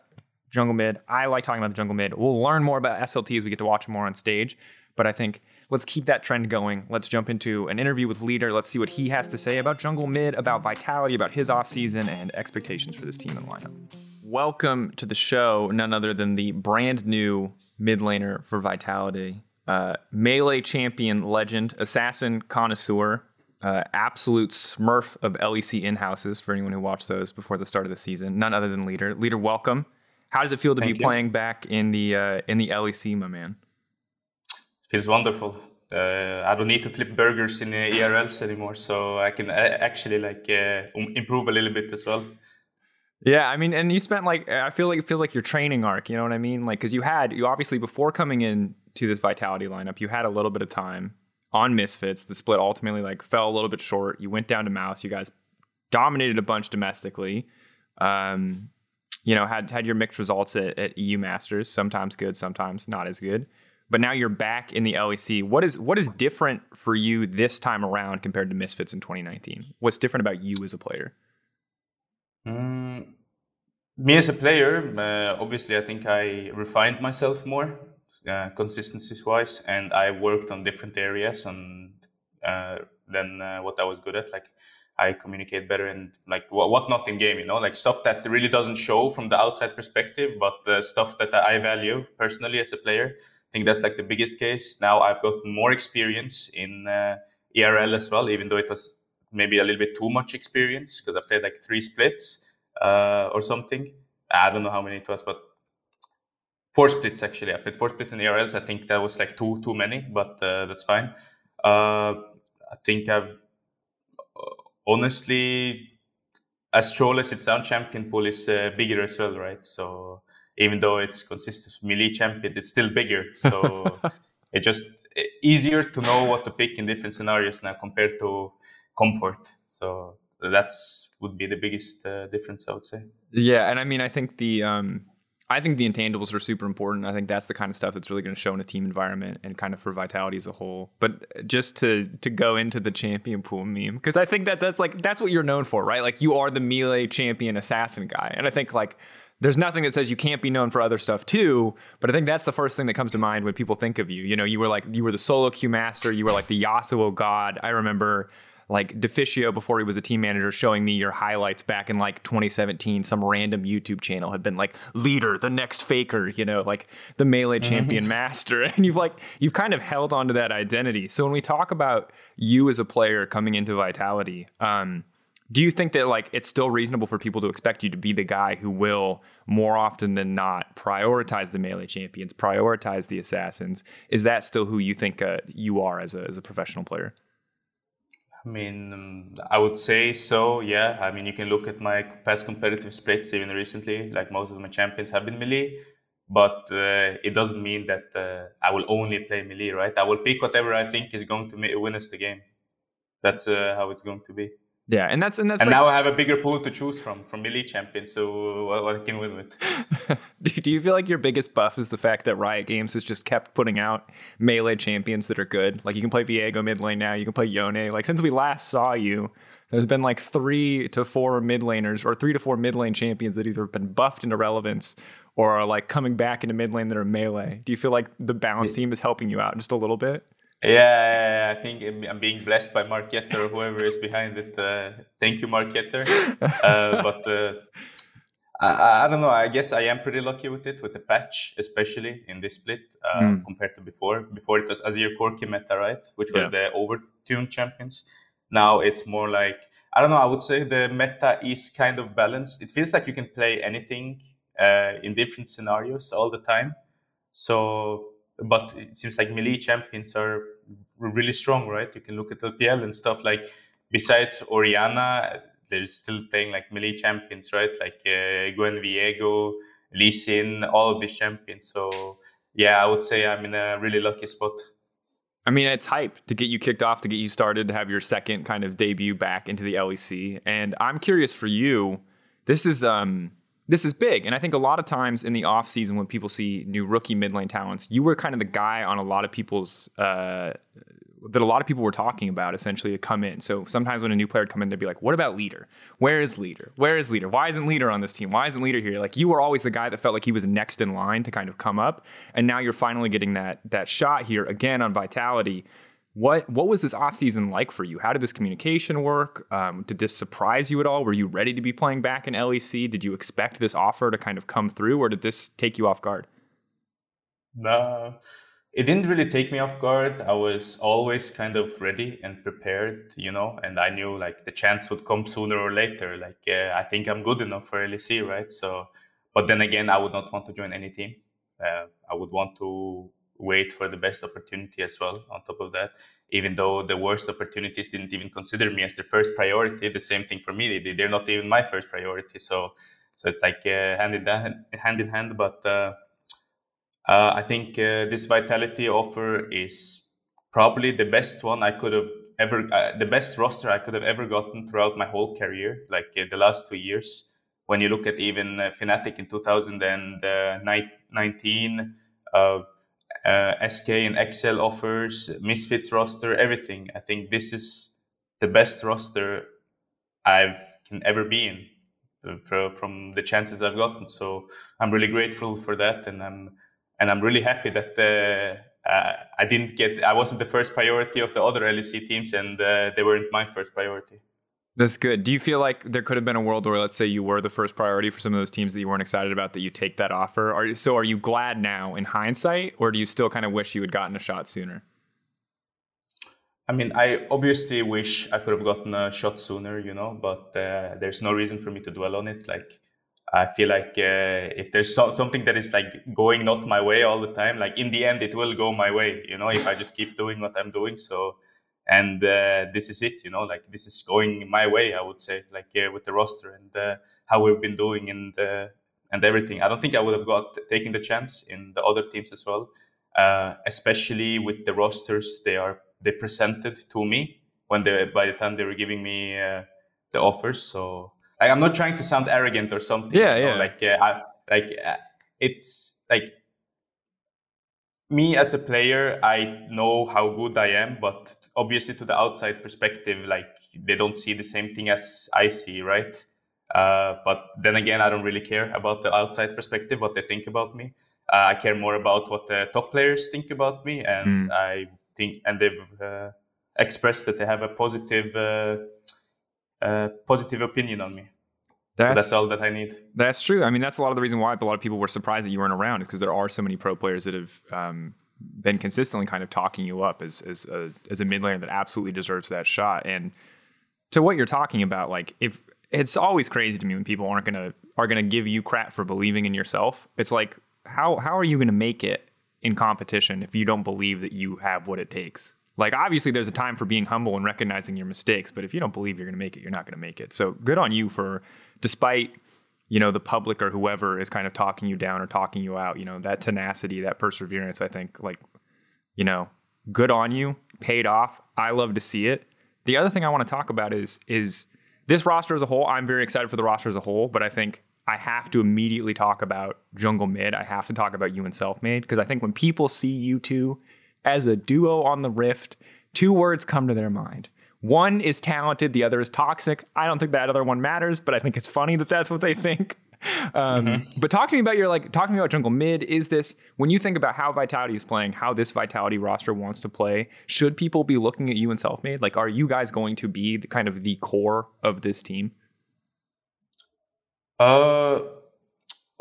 jungle mid. I like talking about the jungle mid. We'll learn more about SLT as we get to watch more on stage. But I think let's keep that trend going. Let's jump into an interview with Leader. Let's see what he has to say about jungle mid, about vitality, about his offseason, and expectations for this team and lineup. Welcome to the show, none other than the brand new mid laner for Vitality, uh, melee champion, legend, assassin, connoisseur, uh, absolute smurf of LEC in houses for anyone who watched those before the start of the season. None other than Leader. Leader, welcome. How does it feel to Thank be you. playing back in the uh, in the LEC, my man? feels wonderful. Uh, I don't need to flip burgers in the ERLs anymore, so I can uh, actually like uh, um, improve a little bit as well. Yeah, I mean, and you spent like I feel like it feels like your training arc. You know what I mean? Like because you had you obviously before coming in to this vitality lineup, you had a little bit of time on Misfits. The split ultimately like fell a little bit short. You went down to Mouse. You guys dominated a bunch domestically. Um, you know, had had your mixed results at, at EU Masters. Sometimes good, sometimes not as good. But now you're back in the LEC. What is what is different for you this time around compared to Misfits in 2019? What's different about you as a player? Mm, me as a player, uh, obviously, I think I refined myself more, uh, consistencies wise, and I worked on different areas on uh, than uh, what I was good at. Like I communicate better and like what, what not in game, you know, like stuff that really doesn't show from the outside perspective, but the stuff that I value personally as a player. I think that's like the biggest case. Now I've gotten more experience in uh, ERL as well, even though it was maybe a little bit too much experience because I played like three splits uh, or something. I don't know how many it was, but four splits actually. I played four splits in ERLs. I think that was like too too many, but uh, that's fine. Uh, I think I've uh, honestly, as troll as it sounds, champion pool is uh, bigger as well, right? So even though it's consists of melee champion, it's still bigger. So *laughs* it's just e- easier to know what to pick in different scenarios now compared to comfort. So that's would be the biggest uh, difference, I would say. Yeah, and I mean, I think the um, I think the intangibles are super important. I think that's the kind of stuff that's really going to show in a team environment and kind of for vitality as a whole. But just to to go into the champion pool meme because I think that that's like that's what you're known for, right? Like you are the melee champion assassin guy, and I think like there's nothing that says you can't be known for other stuff too. But I think that's the first thing that comes to mind when people think of you. You know, you were like you were the solo queue master, you were like the Yasuo god. I remember like Deficio before he was a team manager showing me your highlights back in like 2017 some random youtube channel had been like leader the next faker you know like the melee mm-hmm. champion master. *laughs* And you've like you've kind of held on to that identity. So when we talk about you as a player coming into vitality um, do you think that like it's still reasonable for people to expect you to be the guy who will more often than not prioritize the melee champions prioritize the assassins? Is that still who you think uh, you are as a, as a professional player I mean, I would say so. Yeah. I mean, you can look at my past competitive splits even recently. Like most of my champions have been melee, but uh, it doesn't mean that uh, I will only play melee, right? I will pick whatever I think is going to win us the game. That's uh, how it's going to be. Yeah, and that's and that's and like, now I have a bigger pool to choose from from Melee champions, so what, I can win with. *laughs* do you feel like your biggest buff is the fact that Riot Games has just kept putting out melee champions that are good? Like you can play Viego mid lane now, you can play Yone. Like since we last saw you, there's been like three to four mid laners or three to four mid lane champions that either have been buffed into relevance or are like coming back into mid lane that are melee. Do you feel like the balance team is helping you out just a little bit? Yeah, I think I'm being blessed by Mark Yetter or whoever is behind it. Uh, thank you, Mark Yetter. Uh, but uh, I, I, don't know. I guess I am pretty lucky with it, with the patch, especially in this split mm. compared to before. Before it was Azir Corki meta, right? Which were yeah. the overtuned champions. Now it's more like, I don't know, I would say the meta is kind of balanced. It feels like you can play anything uh, in different scenarios all the time. So but it seems like melee champions are really strong, right? You can look at LPL and stuff like besides Orianna, there's still playing like melee champions, right? Like uh, Gwen Viego, Lee Sin, all of these champions. So yeah, I would say I'm in a really lucky spot. I mean, it's hype to get you kicked off, to get you started, to have your second kind of debut back into the LEC. And I'm curious for you. This is um this is big. And I think a lot of times in the off season when people see new rookie mid lane talents, you were kind of the guy on a lot of people's uh, that a lot of people were talking about essentially to come in. So sometimes when a new player would come in, they'd be like, "What about leader? Where is leader? Where is leader? Why isn't leader on this team? Why isn't leader here?" Like you were always the guy that felt like he was next in line to kind of come up, and now you're finally getting that that shot here again on Vitality. What what was this offseason like for you? How did this communication work? Um, did this surprise you at all? Were you ready to be playing back in LEC? Did you expect this offer to kind of come through, or did this take you off guard? No, it didn't really take me off guard. I was always kind of ready and prepared, you know, and I knew like the chance would come sooner or later. Like uh, I think I'm good enough for LEC, right? So, but then again, I would not want to join any team. Uh, I would want to wait for the best opportunity as well on top of that. Even though the worst opportunities didn't even consider me as their first priority the same thing for me. They, they're not even my first priority. So so it's like uh, hand in hand, hand in hand. But uh, uh, i think uh, this vitality offer is probably the best one i could have ever uh, the best roster i could have ever gotten throughout my whole career like uh, the last two years. When you look at even Fnatic in 2019 uh, SK and Excel offers, Misfits roster, everything. I think this is the best roster I can ever be in uh, from the chances I've gotten. So I'm really grateful for that, and I'm and I'm really happy that uh, uh, I didn't get I wasn't the first priority of the other LEC teams, and uh, they weren't my first priority. That's good. Do you feel like there could have been a world where, let's say, you were the first priority for some of those teams that you weren't excited about, that you take that offer? Are so? Are you glad now in hindsight, or do you still kind of wish you had gotten a shot sooner? I mean, I obviously wish I could have gotten a shot sooner, you know, but uh, there's no reason for me to dwell on it. Like, I feel like uh, if there's so- something that is like going not my way all the time, like in the end, it will go my way, you know, if I just keep doing what I'm doing. So and uh, this is it you know like this is going my way i would say like yeah, with the roster and uh, how we've been doing and uh, and everything. I don't think i would have got taken the chance in the other teams as well uh, especially with the rosters they are they presented to me when they by the time they were giving me uh, the offers. So like, i'm not trying to sound arrogant or something yeah yeah. like uh, I, like it's like me as a player, I know how good I am, but obviously to the outside perspective, like they don't see the same thing as I see, right? Uh, but then again, I don't really care about the outside perspective, what they think about me. Uh, I care more about what the top players think about me, and mm. I think, and they've uh, expressed that they have a positive, uh, uh, positive opinion on me. That's, that's, all that I need. That's true. I mean, that's a lot of the reason why a lot of people were surprised that you weren't around is because there are so many pro players that have um, been consistently kind of talking you up as as a, as a mid laner that absolutely deserves that shot. And to what you're talking about, like if it's always crazy to me when people aren't gonna are gonna give you crap for believing in yourself. It's like how how are you gonna make it in competition if you don't believe that you have what it takes? Like obviously there's a time for being humble and recognizing your mistakes, but if you don't believe you're gonna make it, you're not gonna make it. So good on you for despite you know the public or whoever is kind of talking you down or talking you out you know that tenacity that perseverance i think like you know good on you paid off. I love to see it. The other thing i want to talk about is is this roster as a whole i'm very excited for the roster as a whole but i think i have to immediately talk about jungle mid. I have to talk about you and Selfmade because i think when people see you two as a duo on the rift two words come to their mind one is talented, the other is toxic. I don't think that other one matters, but I think it's funny that that's what they think. *laughs* Um, mm-hmm. But talk to me about your like, talk to me about Jungle Mid. Is this when you think about how Vitality is playing, how this Vitality roster wants to play? Should people be looking at you and Selfmade? Like, are you guys going to be the, kind of the core of this team? Uh,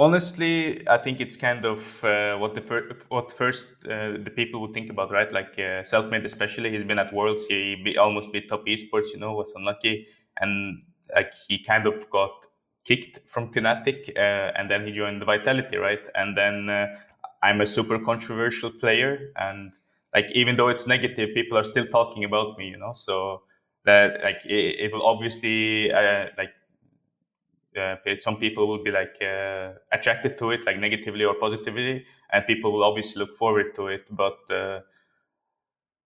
honestly, I think it's kind of uh, what the fir- what first uh, the people would think about, right? Like uh, Selfmade, especially, he's been at Worlds. He be, almost beat top esports, you know, was unlucky, and like he kind of got kicked from Fnatic, uh, and then he joined the Vitality, right? And then uh, I'm a super controversial player, and like even though it's negative, people are still talking about me, you know. So that like it, it will obviously uh, like uh, some people will be like uh, attracted to it like negatively or positively and people will obviously look forward to it but uh,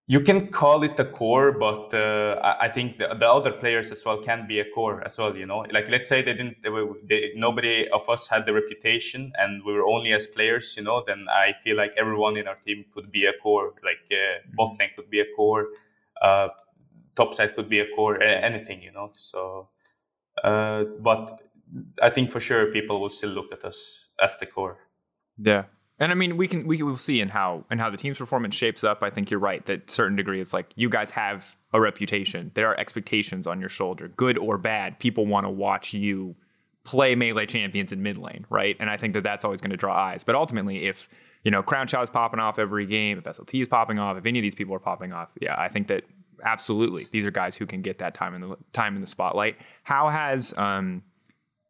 you can call it a core but uh, I, I, think the, the, other players as well can be a core as well you know? Like let's say they didn't they were, they, nobody of us had the reputation and we were only as players you know? Then i feel like everyone in our team could be a core like uh, bot lane could be a core uh, top side could be a core anything you know? So uh, but I think for sure people will still look at us as the core. Yeah. And I mean, we can we will see in how and how the team's performance shapes up. I think you're right that certain degree it's like you guys have a reputation. There are expectations on your shoulder, good or bad. People want to watch you play melee champions in mid lane, right? And I think that that's always going to draw eyes. But ultimately, if you know Crownshot is popping off every game, if SLT is popping off, if any of these people are popping off, yeah, I think that absolutely these are guys who can get that time in the time in the spotlight. How has um,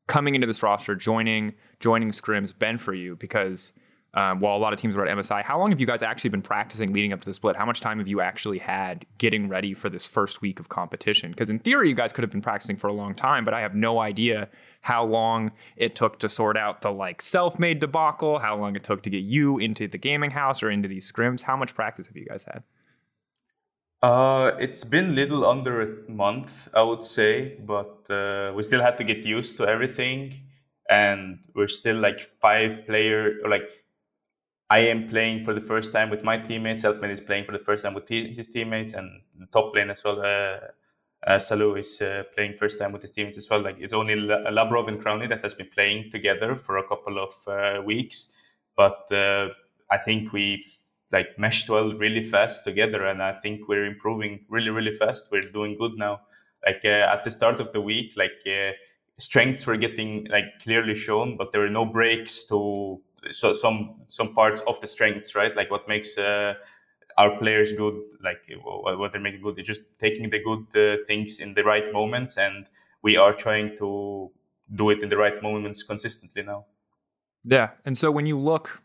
coming into this roster, joining joining scrims been for you? Because um, while a lot of teams were at MSI, how long have you guys actually been practicing leading up to the split? How much time have you actually had getting ready for this first week of competition? Because in theory, you guys could have been practicing for a long time, but I have no idea how long it took to sort out the like Selfmade debacle, how long it took to get you into the gaming house or into these scrims. How much practice have you guys had? Uh, it's been little under a month, I would say, but uh, we still had to get used to everything, and we're still like five player. Like, I am playing for the first time with my teammates. Selfmade is playing for the first time with his teammates, and top lane as well. Uh, uh, is uh, playing first time with his teammates as well. Like it's only Labrov and Crowny that has been playing together for a couple of uh, weeks, but uh, I think we've like meshed well really fast together and i think we're improving really really fast. We're doing good now. Like uh, at the start of the week like uh, strengths were getting like clearly shown but there were no breaks to so some some parts of the strengths right? Like what makes uh, our players good like what they're making good is just taking the good uh, things in the right moments and we are trying to do it in the right moments consistently now. Yeah and so when you look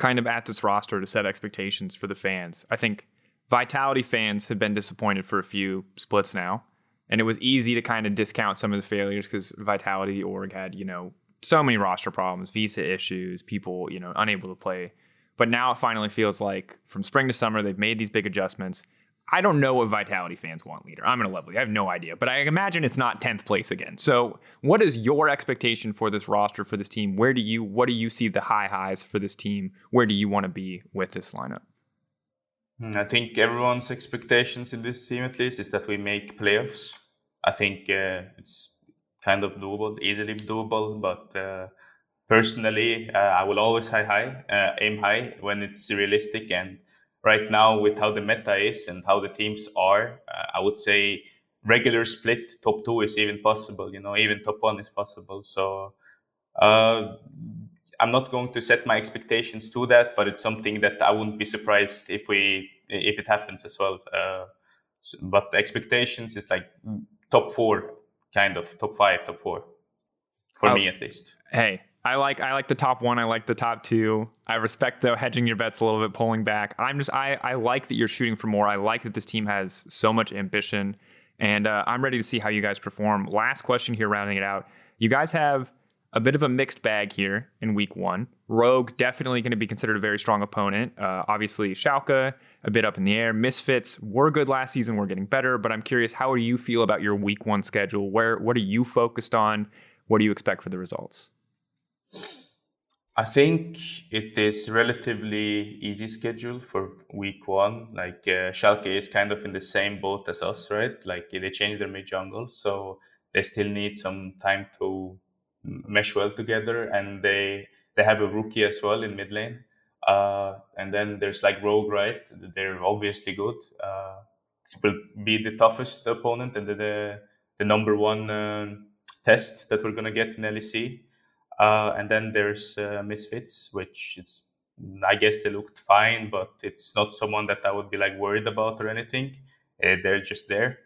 kind of at this roster to set expectations for the fans. I think Vitality fans have been disappointed for a few splits now, and it was easy to kind of discount some of the failures because Vitality org had you know so many roster problems, visa issues, people you know unable to play. But now it finally feels like from spring to summer they've made these big adjustments. I don't know what Vitality fans want leader. I'm gonna level. you. I have no idea, but I imagine it's not 10th place again. So, what is your expectation for this roster for this team? Where do you what do you see the high highs for this team? Where do you want to be with this lineup? Hmm, I think everyone's expectations in this team, at least, is that we make playoffs. I think uh, it's kind of doable, easily doable, but uh, personally, uh, I will always high high, uh, aim high when it's realistic. And right now, with how the meta is and how the teams are, uh, I would say regular split top two is even possible. You know, even top one is possible. So. Uh, I'm not going to set my expectations to that, but it's something that I wouldn't be surprised if we if it happens as well. Uh, but the expectations is like top four, kind of top five, top four, for me at least. Hey, I like I like the top one. I like the top two. I respect the hedging your bets a little bit, pulling back. I'm just I I like that you're shooting for more. I like that this team has so much ambition, and uh, I'm ready to see how you guys perform. Last question here, rounding it out. You guys have a bit of a mixed bag here in week one. Rogue definitely going to be considered a very strong opponent. Uh, obviously, Schalke a bit up in the air. Misfits were good last season. We're getting better, but I'm curious, how do you feel about your week one schedule? Where what are you focused on? What do you expect for the results? I think it is relatively easy schedule for week one. Like uh, Schalke is kind of in the same boat as us, right? Like they changed their mid jungle, so they still need some time to mesh well together, and they they have a rookie as well in mid lane. Uh, and then there's like Rogue, right? They're obviously good. Uh, will be the toughest opponent and the the, the number one uh, test that we're gonna get in LEC. Uh, and then there's uh, Misfits, which it's I guess they looked fine, but it's not someone that I would be like worried about or anything. Uh, they're just there.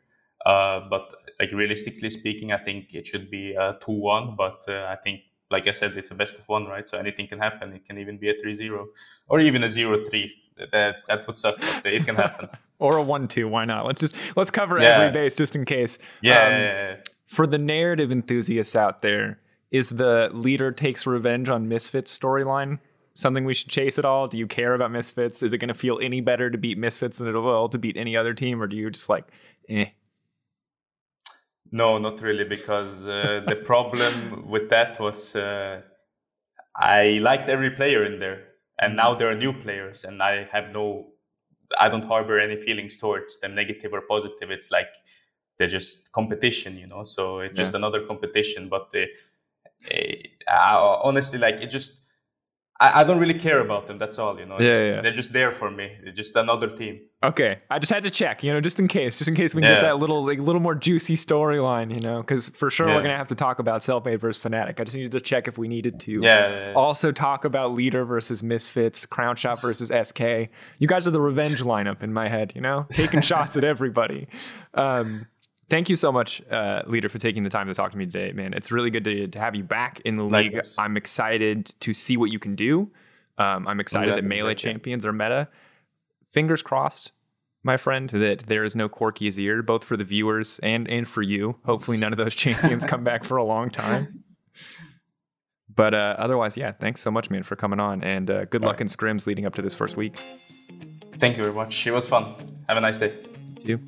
but like realistically speaking, I think it should be a two-one. But I think like I said, it's a best of one, right? So anything can happen. It can even be a 3-0 or even a 0-3. That that would suck, but it can happen. *laughs* or a one-two. Why not? Let's just let's cover yeah. every base just in case. Yeah, um, yeah, yeah. For the narrative enthusiasts out there, is the leader takes revenge on Misfits storyline something we should chase at all? Do you care about Misfits? Is it going to feel any better to beat Misfits than it will to beat any other team, or do you just like, eh? No, not really, because uh, the *laughs* problem with that was uh, I liked every player in there, and now there are new players, and I have no, I don't harbor any feelings towards them, negative or positive. It's like they're just competition, you know. So it's just another competition. But the, uh, honestly, like it just I, I, don't really care about them. That's all, you know. Yeah, yeah, They're just there for me. They're just another team. Okay, I just had to check, you know, just in case, just in case we can yeah. get that little, like, little more juicy storyline, you know, because for sure yeah. we're gonna have to talk about Selfmade versus Fnatic. I just needed to check if we needed to. Yeah, Also talk about Leader versus Misfits, Crownshot versus SK. You guys are the revenge lineup in my head, you know, taking *laughs* shots at everybody. Um, Thank you so much, uh, leader, for taking the time to talk to me today, man. It's really good to, to have you back in the league. I'm excited to see what you can do. Um, I'm excited that melee champions are meta. Fingers crossed, my friend, that there is no Corki Azir, both for the viewers and and for you. Hopefully, none of those champions come back for a long time. *laughs* But uh, otherwise, yeah, thanks so much, man, for coming on, and uh, good All luck right. in scrims leading up to this first week. Thank you very much. It was fun. Have a nice day. You.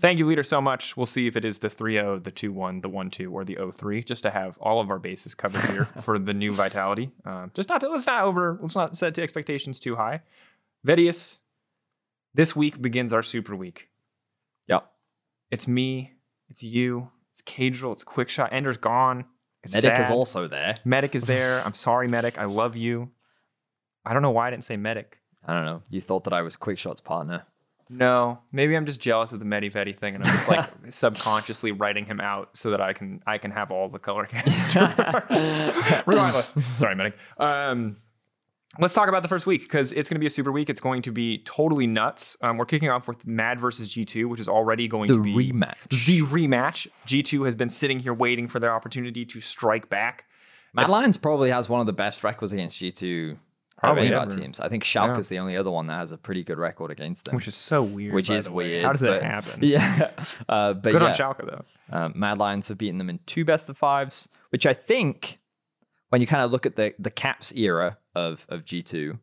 Thank you, leader, so much. We'll see if it is the 3 0, the 2 1, the 1 2, or the 0 3, just to have all of our bases covered here *laughs* for the new Vitality. Uh, just not to, let's not over, let's not set to expectations too high. Vedius, this week begins our super week. Yep. It's me, it's you, it's Caedrel, it's Quickshot. Ender's gone. It's Medic sad. is also there. Medic is there. *laughs* I'm sorry, Medic. I love you. I don't know why I didn't say Medic. I don't know. You thought that I was Quickshot's partner. No, maybe I'm just jealous of the Medivetti thing, and I'm just like *laughs* subconsciously writing him out so that I can I can have all the color cast. *laughs* Regardless, sorry, Medic. Um, let's talk about the first week because it's going to be a super week. It's going to be totally nuts. Um, we're kicking off with Mad versus G2, which is already going the to be rematch. The rematch. G2 has been sitting here waiting for their opportunity to strike back. Mad Lions probably has one of the best records against G2 Probably any of our teams. I think Schalke is the only other one that has a pretty good record against them, which is so weird. Which is weird. How does that happen? *laughs* Yeah, uh, but good yeah, on Schalke though. Uh, Mad Lions have beaten them in two best of fives, which I think, when you kind of look at the the Caps era of of G two,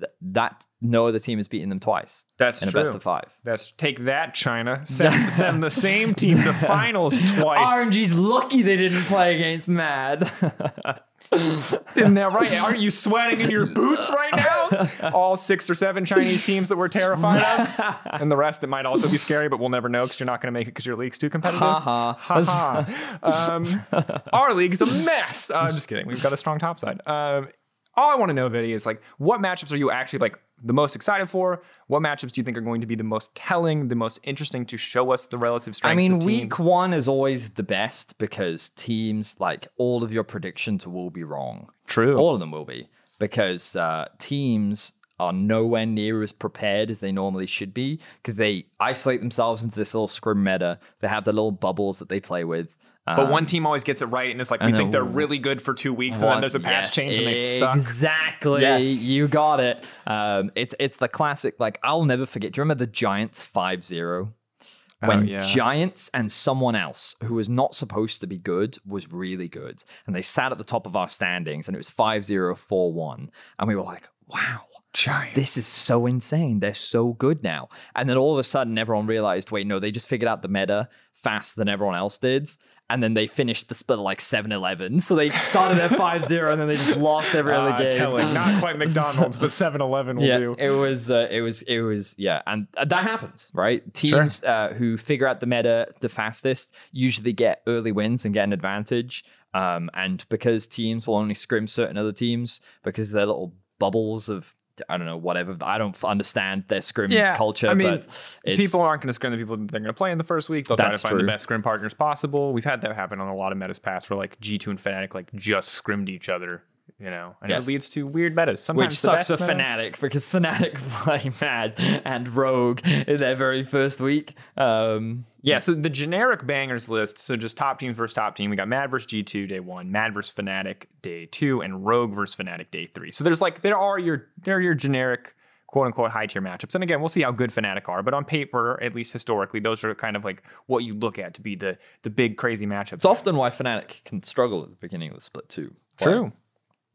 th- that no other team has beaten them twice That's in true. a best of five. That's take that, China. Send, *laughs* send the same team to finals twice. RNG's lucky they didn't play against Mad. *laughs* Isn't that right? Aren't you sweating in your boots right now? *laughs* All six or seven Chinese teams that we're terrified of, and the rest that might also be scary, but we'll never know because you're not going to make it because your league's too competitive. Haha. Ha-ha. um, our league's a mess. Uh, I'm just kidding. We've got a strong top side. Um, all I want to know, Vinny, is like, what matchups are you actually like the most excited for? What matchups do you think are going to be the most telling, the most interesting to show us the relative strengths? I mean, week one is always the best because teams, like all of your predictions, will be wrong. True. All of them will be because uh, teams are nowhere near as prepared as they normally should be because they isolate themselves into this little scrim meta. They have the little bubbles that they play with. But one team always gets it right, and it's like we think they're really good for two weeks, and then there's a patch Yes, change and they suck. Exactly. Yes. You got it. Um, it's it's the classic. Like I'll never forget. Do you remember the Giants 5-0? When Oh, yeah. Giants and someone else who was not supposed to be good was really good, and they sat at the top of our standings, and it was 5-0, 4-1, and we were like, "Wow, Giants. this is so insane. They're so good now. And then all of a sudden, everyone realized, wait, no, they just figured out the meta faster than everyone else did. And then they finished the split at like 7 11. So they started at 5 0 and then they just lost every other Ah, game. telling. Not quite McDonald's, but *laughs* 7-Eleven will yeah, do. it was, uh, it was, it was, yeah, and uh, that happens, right? Teams uh, who figure out the meta the fastest usually get early wins and get an advantage. Um, and because teams will only scrim certain other teams because they're little bubbles of I don't know whatever. I don't understand their scrim culture. I mean, people aren't going to scrim the people they're going to play in the first week. They'll try to find the best scrim partners possible. We've had that happen on a lot of metas past where like G2 and Fnatic like just scrimmed each other, you know, and Yes. it leads to weird metas. Sometimes which sucks for Fnatic because Fnatic *laughs* play Mad and Rogue in their very first week. Um, Yeah, so the generic bangers list, so just top team versus top team. We got Mad versus G2 day one, Mad versus Fnatic day two, and Rogue versus Fnatic day three. So there's like there are your there are your generic quote unquote high tier matchups. And again, we'll see how good Fnatic are, but on paper, at least historically, those are kind of like what you look at to be the the big crazy matchups. it's often why Fnatic can struggle at the beginning of the split too. True.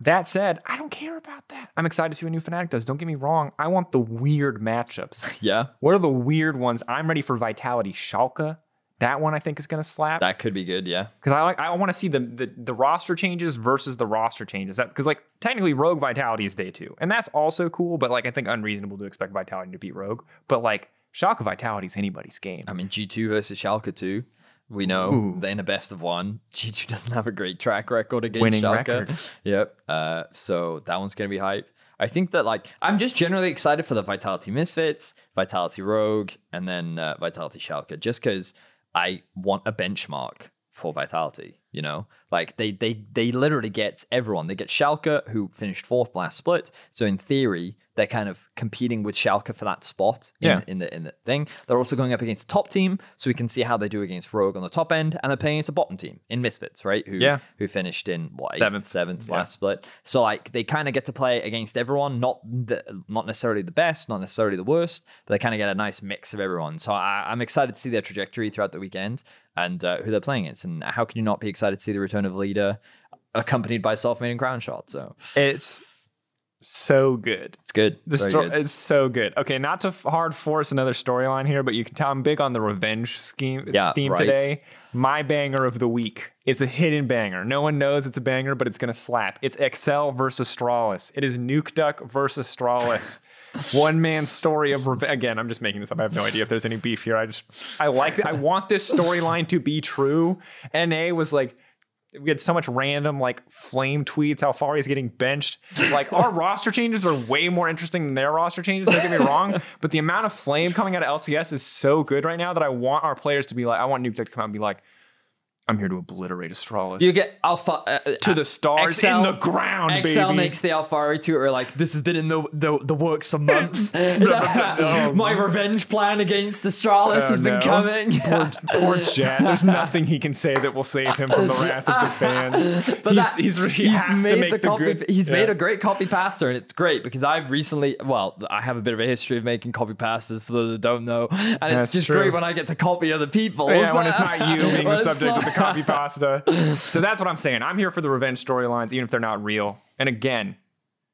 That said, I don't care about that. I'm excited to see what new Fnatic does. Don't get me wrong. I want the weird matchups. *laughs* Yeah, what are the weird ones? I'm ready for Vitality Schalke. That one I think is going to slap. that could be good. Yeah, because I like I want to see the, the the roster changes versus the roster changes. That because like technically Rogue Vitality is day two, and that's also cool. But like I think unreasonable to expect Vitality to beat Rogue. But like Schalke Vitality is anybody's game. I mean G2 versus Schalke 2. We know they're in a best of one. *laughs* G2 doesn't have a great track record against Winning Schalke. record. *laughs* Yep. Uh, so that one's gonna be hype. I think that like I'm just generally excited for the Vitality Misfits, Vitality Rogue, and then uh, Vitality Schalke, just because I want a benchmark for Vitality. You know, like they they they literally get everyone. They get Schalke, who finished fourth last split. So in theory, they're kind of competing with Schalke for that spot in, Yeah. in the in the thing. They're also going up against top team, so we can see how they do against Rogue on the top end, and they're playing against a bottom team in Misfits, right? Who Yeah. who finished in what eighth, Seventh. seventh Yeah. last split. So like they kind of get to play against everyone, not the, not necessarily the best, not necessarily the worst, but they kind of get a nice mix of everyone. So I, I'm excited to see their trajectory throughout the weekend and uh, who they're playing against. And how can you not be excited to see the return of leader accompanied by Selfmade and Crownshot? So It's so good. it's good. The story is so good. Okay, not to f- hard force another storyline here, but you can tell I'm big on the revenge scheme Yeah, theme right. today. My banger of the week. It's a hidden banger. No one knows it's a banger, but it's gonna slap. It's Excel versus Astralis. It is Nukeduck versus Astralis. *laughs* One man's story of revenge. Again, I'm just making this up. I have no idea if there's any beef here. I just I like I want this storyline to be true. NA was like we had so much random like flame tweets how far he's getting benched. Like our *laughs* roster changes are way more interesting than their roster changes. Don't get me wrong, but the amount of flame coming out of LCS is so good right now that I want our players to be like, I want Nuke to come out and be like, I'm here to obliterate Astralis. you get Alpha uh, to the stars in the ground, Excel baby. makes the Alphari Twitter like this has been in the the, the works for months. *laughs* *laughs* no. *laughs* My revenge plan against Astralis Oh, has been coming. Poor, poor Jet. There's nothing he can say that will save him from the wrath of the fans. But he's, that- he's, he has to make the copy. he's yeah. made a great copy pasta, and it's great because I've recently. Well, I have a bit of a history of making copy pastas for those that don't know, and That's it's just true. great when I get to copy other people. Yeah, when it's not you being the subject of the not- copy *laughs* pasta. So that's what I'm saying. I'm here for the revenge storylines, even if they're not real. And again,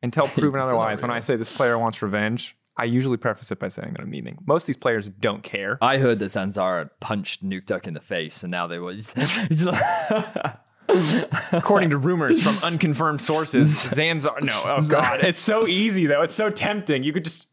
until proven otherwise, when I say this player wants revenge, I usually preface it by saying that I'm memeing. Most of these players don't care. I heard that Zanzarah punched Nukeduck in the face, and now they were. *laughs* According to rumors from unconfirmed sources, *laughs* Zanzar. No, oh god, it's so easy though. It's so tempting. You could just,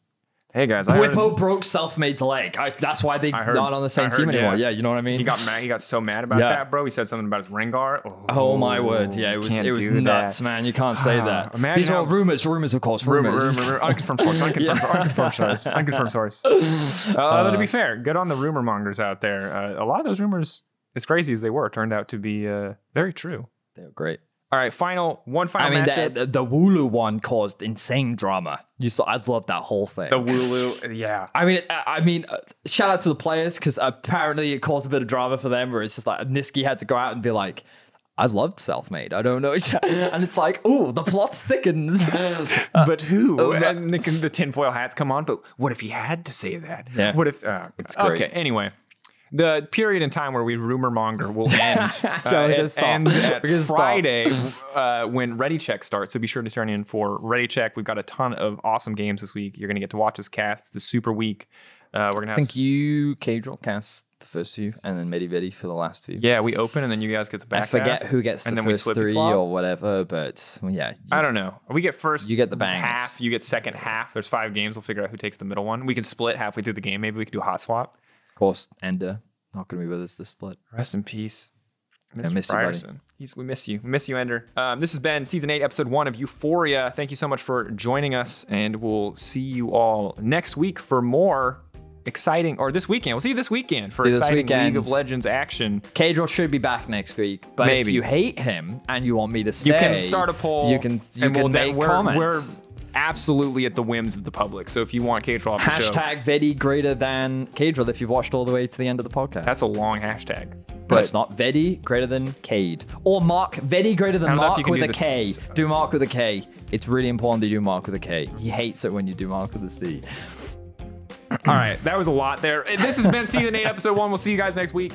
hey guys, I heard, Bwipo broke Selfmade's leg. I, that's why they I heard- not on the same I team anymore. yeah. Yeah. you know what I mean. he got mad. He got so mad about Yeah. that, bro. He said something about his Rengar. Oh my word! Yeah, it was it was nuts, that. man. You can't say that. Imagine These are all rumors, rumors, of course, Rumor, rumors. rumor, rumor, unconfirmed source, unconfirmed, *laughs* unconfirmed source, unconfirmed source. *laughs* Uh, to be fair, good on the rumor mongers out there. Uh, a lot of those rumors, as crazy as they were, turned out to be uh, very true. They were great. All right, final one final I mean, matchup. the, the, Wooloo one caused insane drama. You saw, I loved that whole thing. the Wulu, yeah. I mean, I I mean, uh, shout out to the players because apparently it caused a bit of drama for them. Where it's just like Nisqy had to go out and be like, "I loved Selfmade. I don't know," *laughs* and it's like, "Oh, the plot thickens." *laughs* but who? oh, and the, the tinfoil hats come on. But what if he had to say that? Yeah. What if? Uh, great. okay. Anyway, the period in time where we rumor monger will *laughs* end. So uh, it ends *laughs* at We're gonna stop. Friday *laughs* uh, when Ready Check starts. So be sure to turn in for Ready Check. We've got a ton of awesome games this week. You're going to get to watch us cast. the super week. Uh, we're gonna have. I think you, Caedrel, cast the first few, and then Medivetti for the last few. yeah, we open and then you guys get the back. I forget half. who gets and the then we first and three or whatever, but well, yeah, you- I don't know. We get first. You get the bangs. half. You get second half. There's five games. We'll figure out who takes the middle one. We can split halfway through the game. Maybe we can do a hot swap. Of course, Ender not going to be with us this split. Rest in peace. I Mr. miss you, buddy. He's, we miss you. We miss you, Ender. Um, this has been season eight, episode one of Euphoria. Thank you so much for joining us, and we'll see you all next week for more exciting, or this weekend. We'll see you this weekend for See exciting. League of Legends action. Caedrel should be back next week, but Maybe. if you hate him and you want me to stay, You can start a poll. You can you and can we'll- make we're, comments. We're absolutely at the whims of the public. So if you want Caedrel off the show, Hashtag Vedi greater than Caedrel if you've watched all the way to the end of the podcast. that's a long hashtag. but it's not Vedi greater than Cade. Or Mark Vedi greater than I don't know if you Mark with a this- K. Do Mark with a K. It's really important that you do Mark with a K. He hates it when you do Mark with a C. All right, that was a lot there. This has been season eight, episode one. We'll see you guys next week.